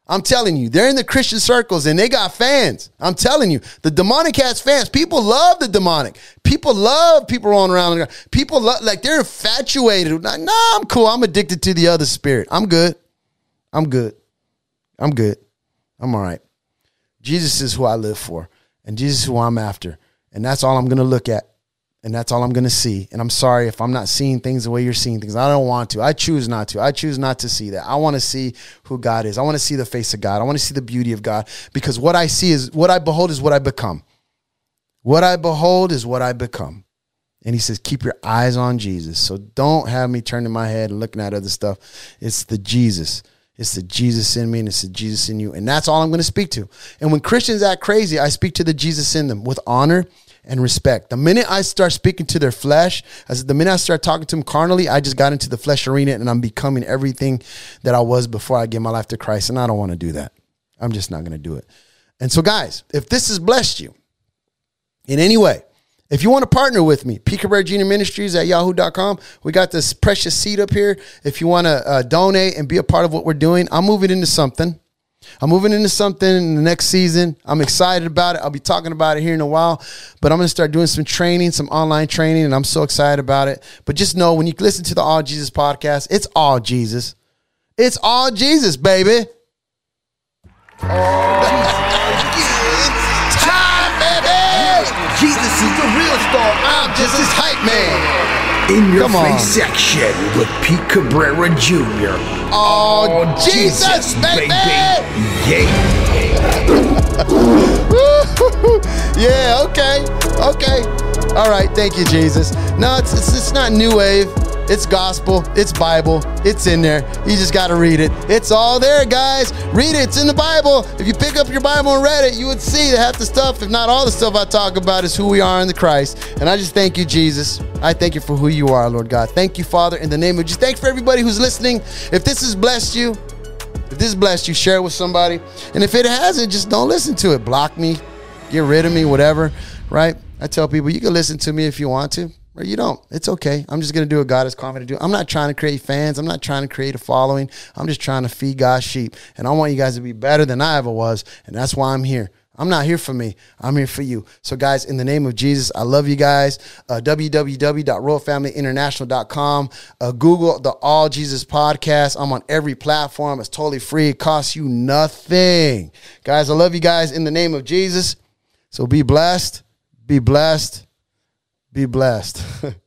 I'm telling you, they're in the Christian circles and they got fans. I'm telling you, the demonic has fans. People love the demonic. People love people rolling around. People love, like they're infatuated. Like, nah, I'm cool. I'm addicted to the other spirit. I'm good. I'm good. I'm good. I'm all right. Jesus is who I live for, and Jesus is who I'm after. And that's all I'm going to look at. And that's all I'm going to see. And I'm sorry if I'm not seeing things the way you're seeing things. I don't want to. I choose not to. I choose not to see that. I want to see who God is. I want to see the face of God. I want to see the beauty of God because what I see is what I behold is what I become. What I behold is what I become. And he says, keep your eyes on Jesus. So don't have me turning my head and looking at other stuff. It's the Jesus. It's the Jesus in me and it's the Jesus in you. And that's all I'm going to speak to. And when Christians act crazy, I speak to the Jesus in them with honor and respect. The minute I start speaking to their flesh, as the minute I start talking to them carnally, I just got into the flesh arena and I'm becoming everything that I was before I gave my life to Christ. And I don't want to do that. I'm just not going to do it. And so, guys, if this has blessed you in any way, if you want to partner with me, P. Junior Ministries at yahoo.com. We got this precious seed up here. If you want to uh, donate and be a part of what we're doing, I'm moving into something. I'm moving into something in the next season. I'm excited about it. I'll be talking about it here in a while, but I'm going to start doing some training, some online training, and I'm so excited about it. But just know when you listen to the All Jesus podcast, it's all Jesus. It's all Jesus, baby. Oh, is the real star. I'm just his hype man. In your Come face on. section with Pete Cabrera Jr. Oh, oh Jesus, Jesus, baby. baby. Yeah. [LAUGHS] yeah, okay. Okay. All right. Thank you, Jesus. No, it's, it's, it's not new wave. It's gospel, it's Bible, it's in there. You just got to read it. It's all there, guys. Read it, it's in the Bible. If you pick up your Bible and read it, you would see that half the stuff, if not all the stuff I talk about, is who we are in the Christ. And I just thank you, Jesus. I thank you for who you are, Lord God. Thank you, Father, in the name of Jesus. Thank for everybody who's listening. If this has blessed you, if this blessed you, share it with somebody. And if it hasn't, just don't listen to it. Block me, get rid of me, whatever, right? I tell people you can listen to me if you want to or you don't. It's okay. I'm just going to do what God has called me to do. I'm not trying to create fans. I'm not trying to create a following. I'm just trying to feed God's sheep. And I want you guys to be better than I ever was. And that's why I'm here. I'm not here for me. I'm here for you. So, guys, in the name of Jesus, I love you guys. Uh, www.royalfamilyinternational.com. Uh, Google the All Jesus podcast. I'm on every platform. It's totally free. It costs you nothing. Guys, I love you guys in the name of Jesus. So, be blessed. Be blessed be blessed. [LAUGHS]